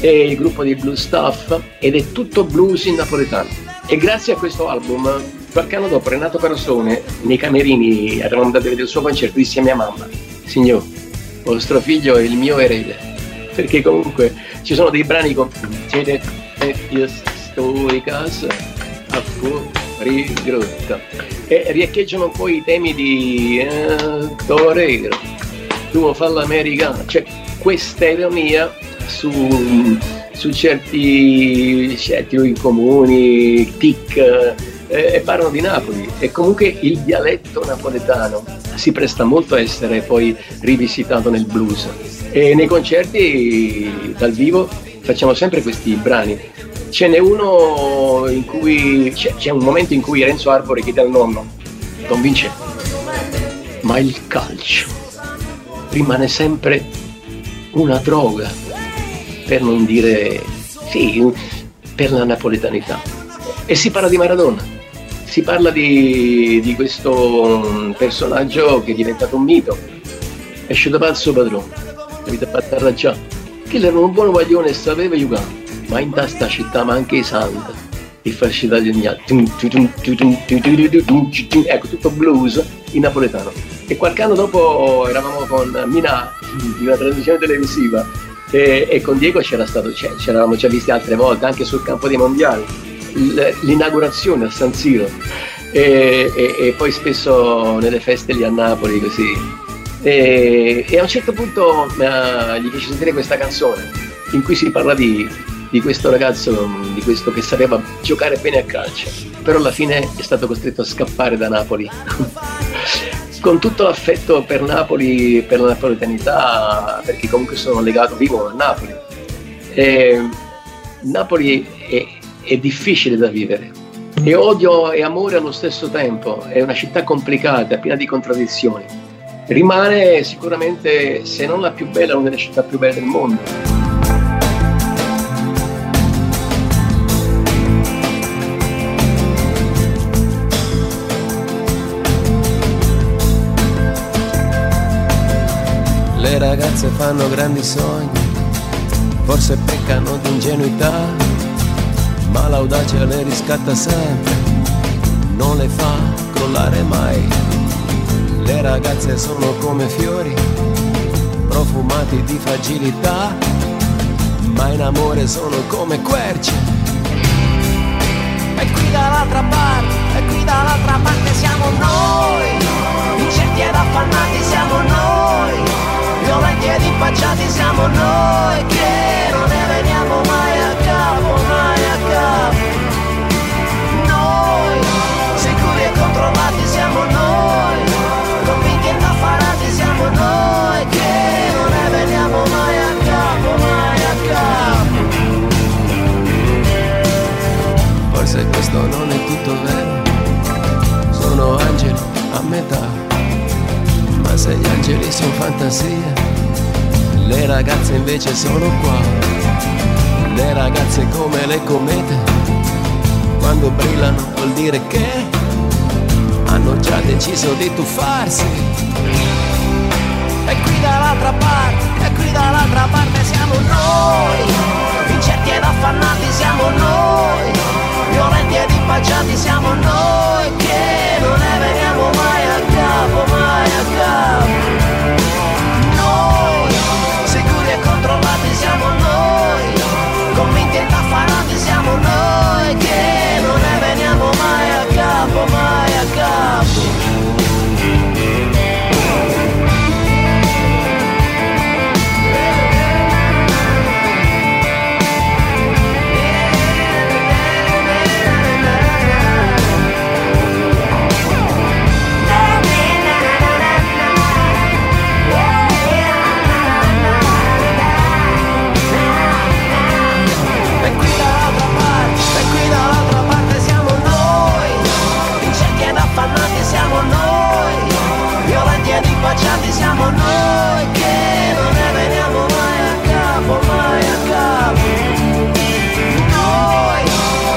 e il gruppo di Blue Stuff ed è tutto blues in napoletano. E grazie a questo album, qualche anno dopo Renato Persone, nei camerini, eravamo andati a vedere il suo concerto, disse a mia mamma, signor, vostro figlio è il mio erede. Perché comunque ci sono dei brani con storica a fuori grotta e riecheggiano un po' i temi di eh, Torero, tu fa l'americano, c'è questa ironia su, su certi, certi comuni, tic, eh, e parlano di Napoli. E comunque il dialetto napoletano si presta molto a essere poi rivisitato nel blues. E nei concerti dal vivo facciamo sempre questi brani ce n'è uno in cui c'è, c'è un momento in cui Renzo Arbore chiede al nonno Don Vincenzo ma il calcio rimane sempre una droga, per non dire sì, per la napoletanità. E si parla di Maradona, si parla di, di questo mm, personaggio che è diventato un mito, è uscito pazzo padrone, avete fatto arraggiare, che era un buon guaglione e sapeva giocare, ma in tasta città ma anche i e facilità di ogni altro, ecco tutto blues in napoletano. E qualche anno dopo eravamo con Minà in una trasmissione televisiva e, e con Diego c'era stato, ci eravamo già visti altre volte anche sul campo dei mondiali, l'inaugurazione a San Siro. E, e, e, poi spesso nelle feste lì a Napoli così. E, a un certo punto uh, gli feci sentire questa canzone in cui si parla di, di questo ragazzo, di questo che sapeva giocare bene a calcio, però alla fine è stato costretto a scappare da Napoli. con tutto l'affetto per Napoli, per la napoletanità, perché comunque sono legato, vivo a Napoli. E Napoli è, è difficile da vivere, è odio e amore allo stesso tempo, è una città complicata, piena di contraddizioni. Rimane sicuramente, se non la più bella, una delle città più belle del mondo. Ragazze fanno grandi sogni, forse peccano di ingenuità, ma l'audacia le riscatta sempre, non le fa crollare mai. Le ragazze sono come fiori, profumati di fragilità, ma in amore sono come querce. E qui dall'altra parte, e qui dall'altra parte siamo noi, incerti ed affannati siamo noi violenti ed impacciati siamo noi che non ne veniamo mai a capo, mai a capo. Noi, sicuri e controllati siamo noi, convinti e indaffarati siamo noi che non ne veniamo mai a capo, mai a capo. Forse questo non è tutto vero, sono angeli a metà ma se gli angeli sono fantasia, le ragazze invece sono qua. Le ragazze come le comete, quando brillano vuol dire che hanno già deciso di tuffarsi. E qui dall'altra parte, e qui dall'altra parte siamo noi, incerti ed affannati siamo noi, violenti ed impacciati siamo noi, che non mai a Noi, sicuri e controllati siamo noi, convinti e indaffarati siamo noi, che baciati siamo noi che non ne veniamo mai a capo, mai a capo. Noi,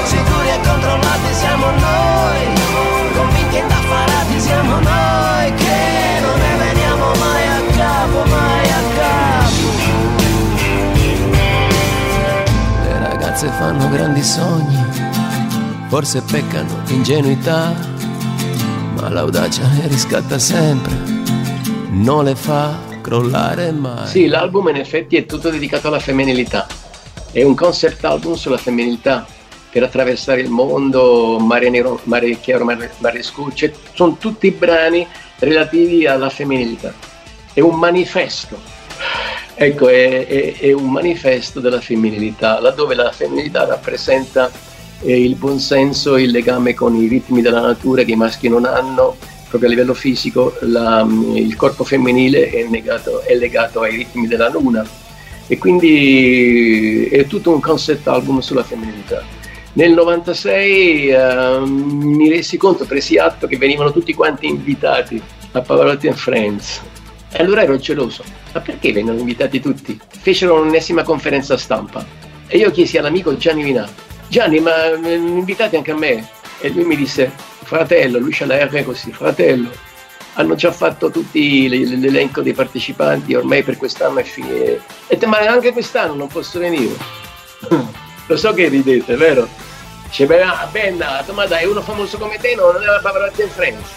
sicuri e controllati siamo noi, convinti e indaffarati siamo noi che non ne veniamo mai a capo, mai a capo. Le ragazze fanno grandi sogni, forse peccano ingenuità, ma l'audacia riscatta sempre non le fa crollare mai. Sì, l'album in effetti è tutto dedicato alla femminilità. È un concept album sulla femminilità per attraversare il mondo, Mare Nero, Mare Chiaro, Mare, mare Scuro, sono tutti brani relativi alla femminilità. È un manifesto, ecco, è, è, è un manifesto della femminilità, laddove la femminilità rappresenta eh, il buonsenso, il legame con i ritmi della natura che i maschi non hanno, proprio a livello fisico la, il corpo femminile è, negato, è, legato ai ritmi della luna e quindi è tutto un concept album sulla femminilità. Nel 96 eh, mi resi conto, presi atto che venivano tutti quanti invitati a Pavarotti and Friends E allora ero geloso. Ma perché vennero invitati tutti? Fecero un'ennesima conferenza stampa. E io chiesi all'amico Gianni Vinà, Gianni, ma mi invitate anche a me? E lui mi disse, fratello, lui c'ha la R così, fratello, hanno già fatto tutti l'elenco dei partecipanti, ormai per quest'anno è finito. E te, ma anche quest'anno non posso venire. Lo so che ridete, vero? Dice, beh, ah, Benna, ma dai, uno famoso come te non aveva Pavarotti in Friends.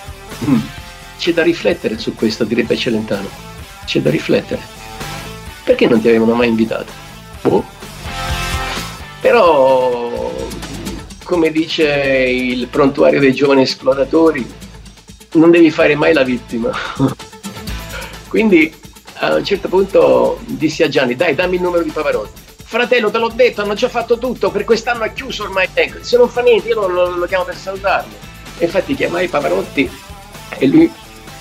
C'è da riflettere su questo, direbbe Celentano. C'è da riflettere. Perché non ti avevano mai invitato? Boh. Però, come dice il prontuario dei giovani esploratori, non devi fare mai la vittima. Quindi a un certo punto dissi a Gianni, dai, dammi il numero di Pavarotti. Fratello, te l'ho detto, hanno già fatto tutto, per quest'anno è chiuso ormai. Ecco, se non fa niente, io lo, lo, lo chiamo per salutarlo. E infatti chiamai Pavarotti e lui,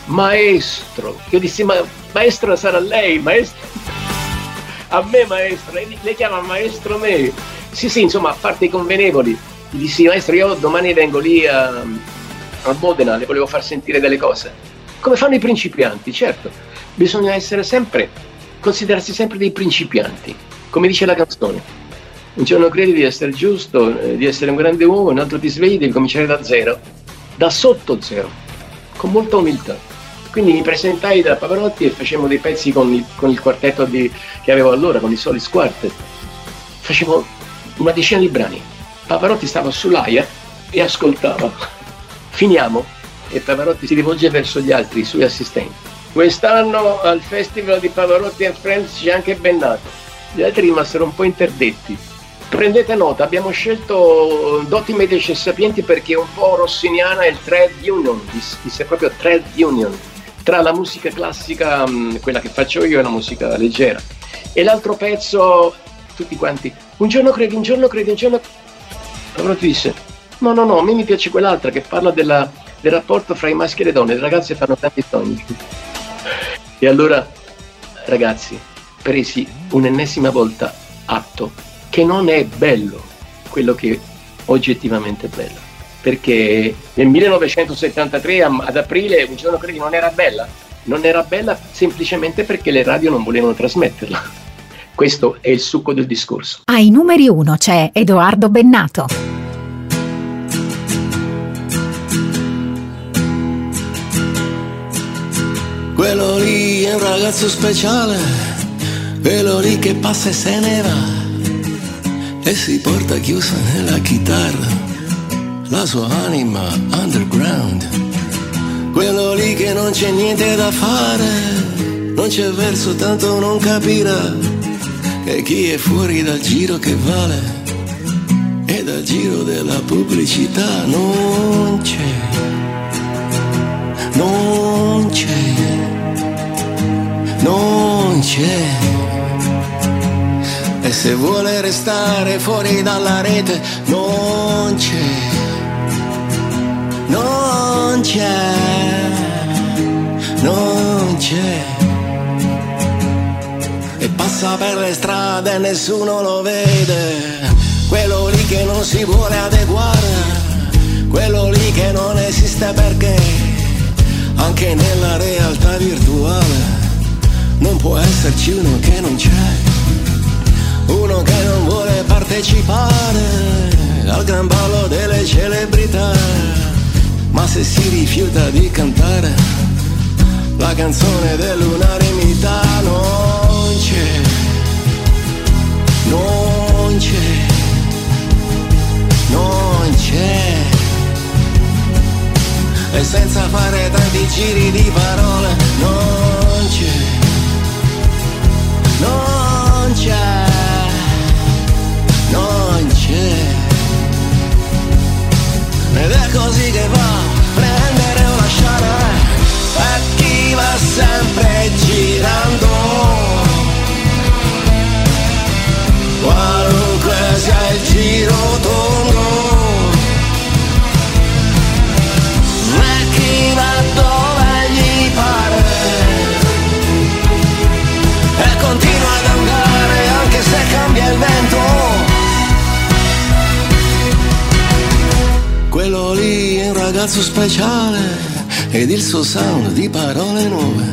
maestro. Io dissi, ma maestro sarà lei, maestro. A me maestro, lei chiama maestro me. Sì, sì, insomma, a parte i convenevoli. Gli dissi, maestro, io domani vengo lì a, a Modena, le volevo far sentire delle cose. Come fanno i principianti, certo. Bisogna essere sempre, considerarsi sempre dei principianti, come dice la canzone. Un giorno credi di essere giusto, eh, di essere un grande uomo, un altro ti svegli, devi cominciare da zero, da sotto zero, con molta umiltà. Quindi mi presentai da Pavarotti e facevamo dei pezzi con il, con il quartetto di, che avevo allora, con i Solis Quartet. Facevo una decina di brani. Pavarotti stava sull'aia e ascoltava. Finiamo e Pavarotti si rivolge verso gli altri, i suoi assistenti. Quest'anno al Festival di Pavarotti and Friends c'è anche Bennato. Gli altri rimasero un po' interdetti. Prendete nota, abbiamo scelto Doti Medici e Sapienti perché è un po' rossiniana il trade union, disse proprio trade union, tra la musica classica, quella che faccio io, e la musica leggera. E l'altro pezzo, tutti quanti, un giorno credi, un giorno credi, un giorno... Pavarotti disse, no, no, no, a me mi piace quell'altra che parla della, del rapporto fra i maschi e le donne, le ragazze fanno tanti sogni. E allora, ragazzi, presi un'ennesima volta atto che non è bello quello che oggettivamente è bello. Perché nel 1973 ad aprile un giorno credi non era bella? Non era bella semplicemente perché le radio non volevano trasmetterla. Questo è il succo del discorso. Ai numeri uno c'è Edoardo Bennato. Quello lì è un ragazzo speciale, quello lì che passa e se ne va e si porta chiusa nella chitarra la sua anima underground. Quello lì che non c'è niente da fare, non c'è verso tanto non capirà che chi è fuori dal giro che vale e dal giro della pubblicità non c'è, non c'è, non c'è. E se vuole restare fuori dalla rete non c'è, non c'è, non c'è. Passa per le strade e nessuno lo vede, quello lì che non si vuole adeguare, quello lì che non esiste perché. Anche nella realtà virtuale non può esserci uno che non c'è. Uno che non vuole partecipare al gran ballo delle celebrità, ma se si rifiuta di cantare la canzone dell'unanimità non non c'è, non c'è. E senza fare tanti giri di parole non c'è, non c'è non c'è. Ed è così che va, prendere o lasciare, e chi va sempre girando. Qualunque sia il giro tondo. E chi va dove gli pare. E continua ad andare anche se cambia il vento. Quello lì è un ragazzo speciale ed il suo sound di parole nuove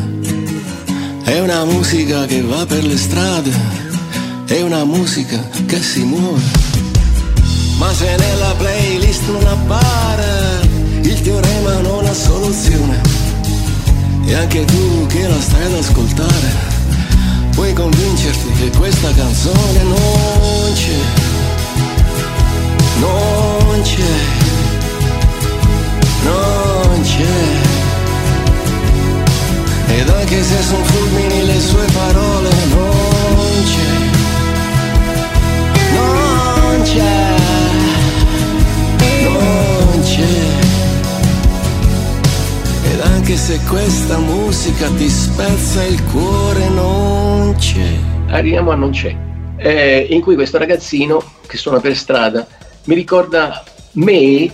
È una musica che va per le strade, è una musica che si muove. Ma se nella playlist non appare, il teorema non ha soluzione. E anche tu che la stai ad ascoltare, puoi convincerti che questa canzone non c'è. Non c'è. Non c'è. Ed anche se sono fulmini le sue parole non non c'è, non c'è. Ed anche se questa musica ti spezza il cuore non c'è. Arriviamo a Non c'è, eh, in cui questo ragazzino che suona per strada mi ricorda me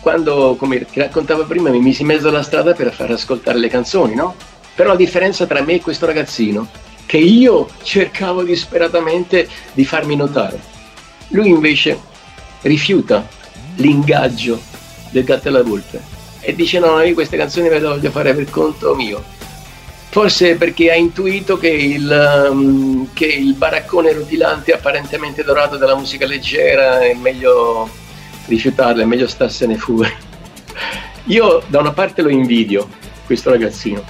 quando, come ti raccontavo prima, mi misi in mezzo alla strada per far ascoltare le canzoni, no? Però la differenza tra me e questo ragazzino, che io cercavo disperatamente di farmi notare, lui invece rifiuta l'ingaggio del gatto e la volpe e dice no, io queste canzoni me le voglio fare per conto mio. Forse perché ha intuito che il, um, che il baraccone rutilante apparentemente dorato della musica leggera è meglio rifiutarla, è meglio starsene fuori. Io da una parte lo invidio, questo ragazzino,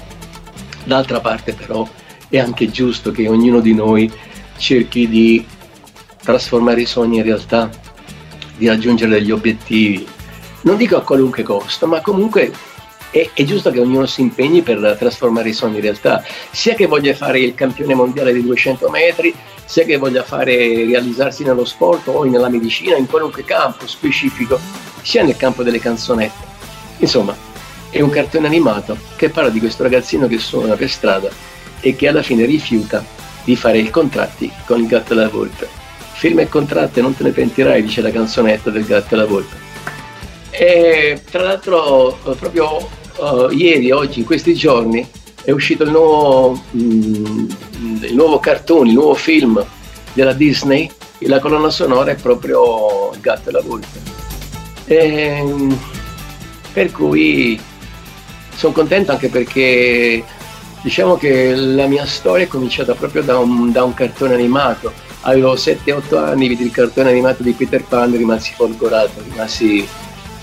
D'altra parte però è anche giusto che ognuno di noi cerchi di trasformare i sogni in realtà, di raggiungere degli obiettivi. Non dico a qualunque costo, ma comunque è, è, giusto che ognuno si impegni per trasformare i sogni in realtà, sia che voglia fare il campione mondiale di 200 metri, sia che voglia fare, realizzarsi nello sport o nella medicina, in qualunque campo specifico, sia nel campo delle canzonette. Insomma, è un cartone animato che parla di questo ragazzino che suona per strada e che alla fine rifiuta di fare i contratti con il gatto e la volpe. Firma il contratto e non te ne pentirai, dice la canzonetta del gatto e la volpe. E tra l'altro proprio uh, ieri, oggi, in questi giorni, è uscito il nuovo, mm, il nuovo cartone, il nuovo film della Disney e la colonna sonora è proprio il gatto e la volpe. E, per cui sono contento anche perché diciamo che la mia storia è cominciata proprio da un, da un cartone animato. Avevo 7-8 anni, vidi il cartone animato di Peter Pan, rimasi folgorato, rimasi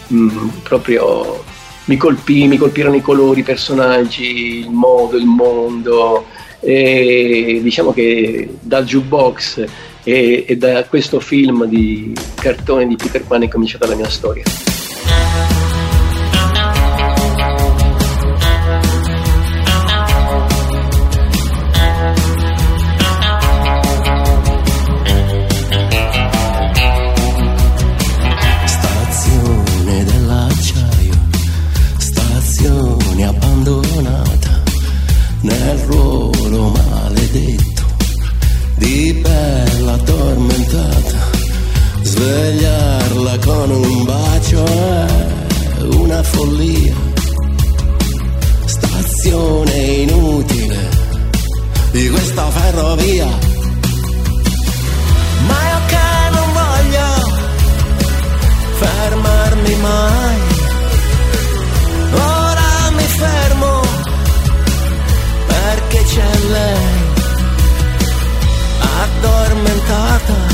mh, mm, proprio... Mi, colpì, mi colpirono i colori, i personaggi, il modo, il mondo. E diciamo che dal jukebox e, e da questo film di cartone di Peter Pan è cominciata la mia storia. Con un bacio è una follia. Stazione inutile di questa ferrovia. Ma io che non voglio fermarmi mai. Ora mi fermo perché c'è lei addormentata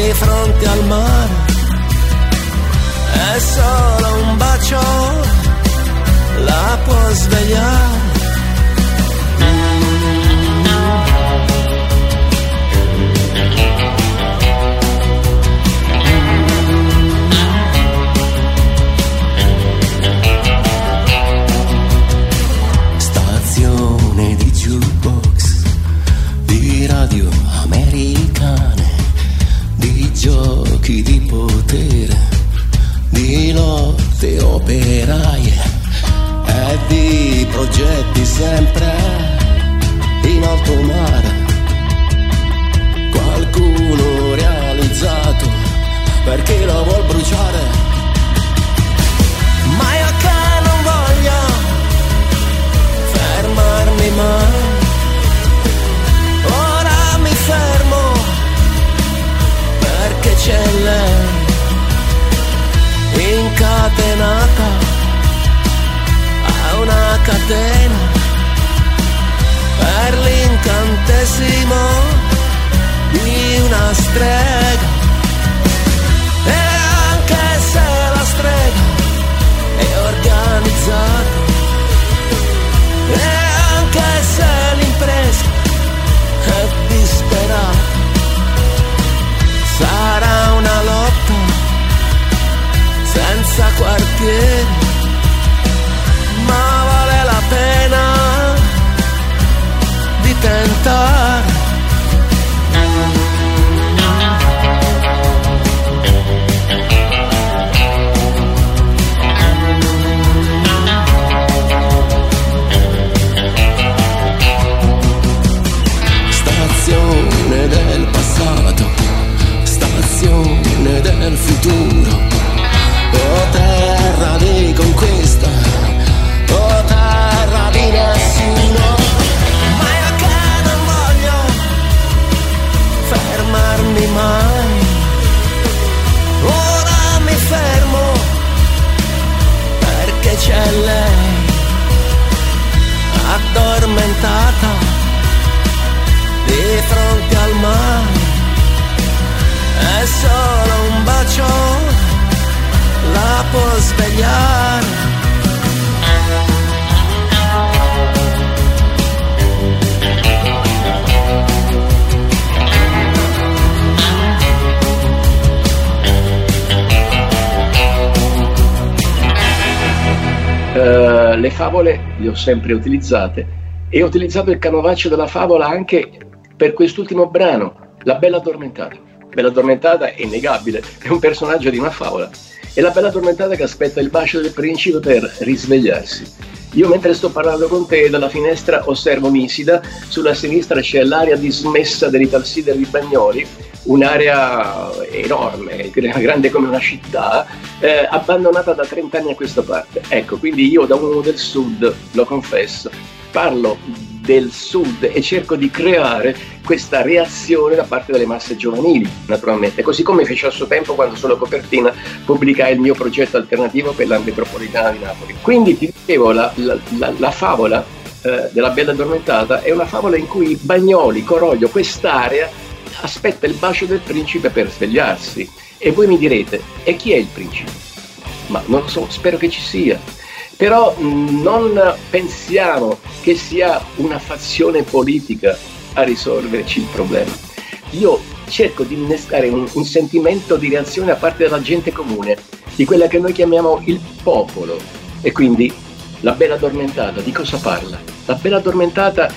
di fronte al mare. È solo un bacio, la può svegliare. Di progetti sempre in alto mare. Qualcuno realizzato perché lo vuol bruciare. Ma io che non voglio fermarmi mai. Ora mi fermo perché c'è lei incatenata una catena. Per l'incantesimo di una strega. E anche se la strega è organizzata, e anche se l'impresa è disperata, sarà una lotta senza quartiere sempre utilizzate e ho utilizzato il canovaccio della favola anche per quest'ultimo brano, La Bella Addormentata. Bella Addormentata è innegabile, è un personaggio di una favola. È la Bella Addormentata che aspetta il bacio del principe per risvegliarsi. Io mentre sto parlando con te dalla finestra osservo Nisida, sulla sinistra c'è l'area dismessa dell'Italsider di Bagnoli, un'area enorme, grande come una città, eh, abbandonata da 30 anni a questa parte. Ecco, quindi io da uomo del sud, lo confesso, parlo del sud e cerco di creare questa reazione da parte delle masse giovanili, naturalmente, così come fece a suo tempo quando sulla copertina pubblicai il mio progetto alternativo per la metropolitana di Napoli. Quindi ti dicevo, la, la, la, la favola eh, della Bella Addormentata è una favola in cui Bagnoli, Coroglio, quest'area aspetta il bacio del principe per svegliarsi. E voi mi direte, e chi è il principe? Ma non lo so, spero che ci sia. Però mh, non pensiamo che sia una fazione politica a risolverci il problema. Io cerco di innescare un, un sentimento di reazione da parte della gente comune, di quella che noi chiamiamo il popolo. E quindi la bella addormentata di cosa parla? La bella addormentata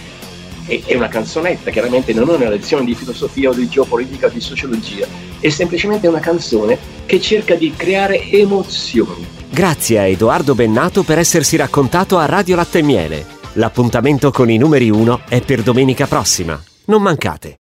è, una canzonetta, chiaramente non è una lezione di filosofia o di geopolitica o di sociologia, è semplicemente una canzone che cerca di creare emozioni. Grazie a Edoardo Bennato per essersi raccontato a Radio Latte e Miele. L'appuntamento con i numeri 1 è per domenica prossima. Non mancate.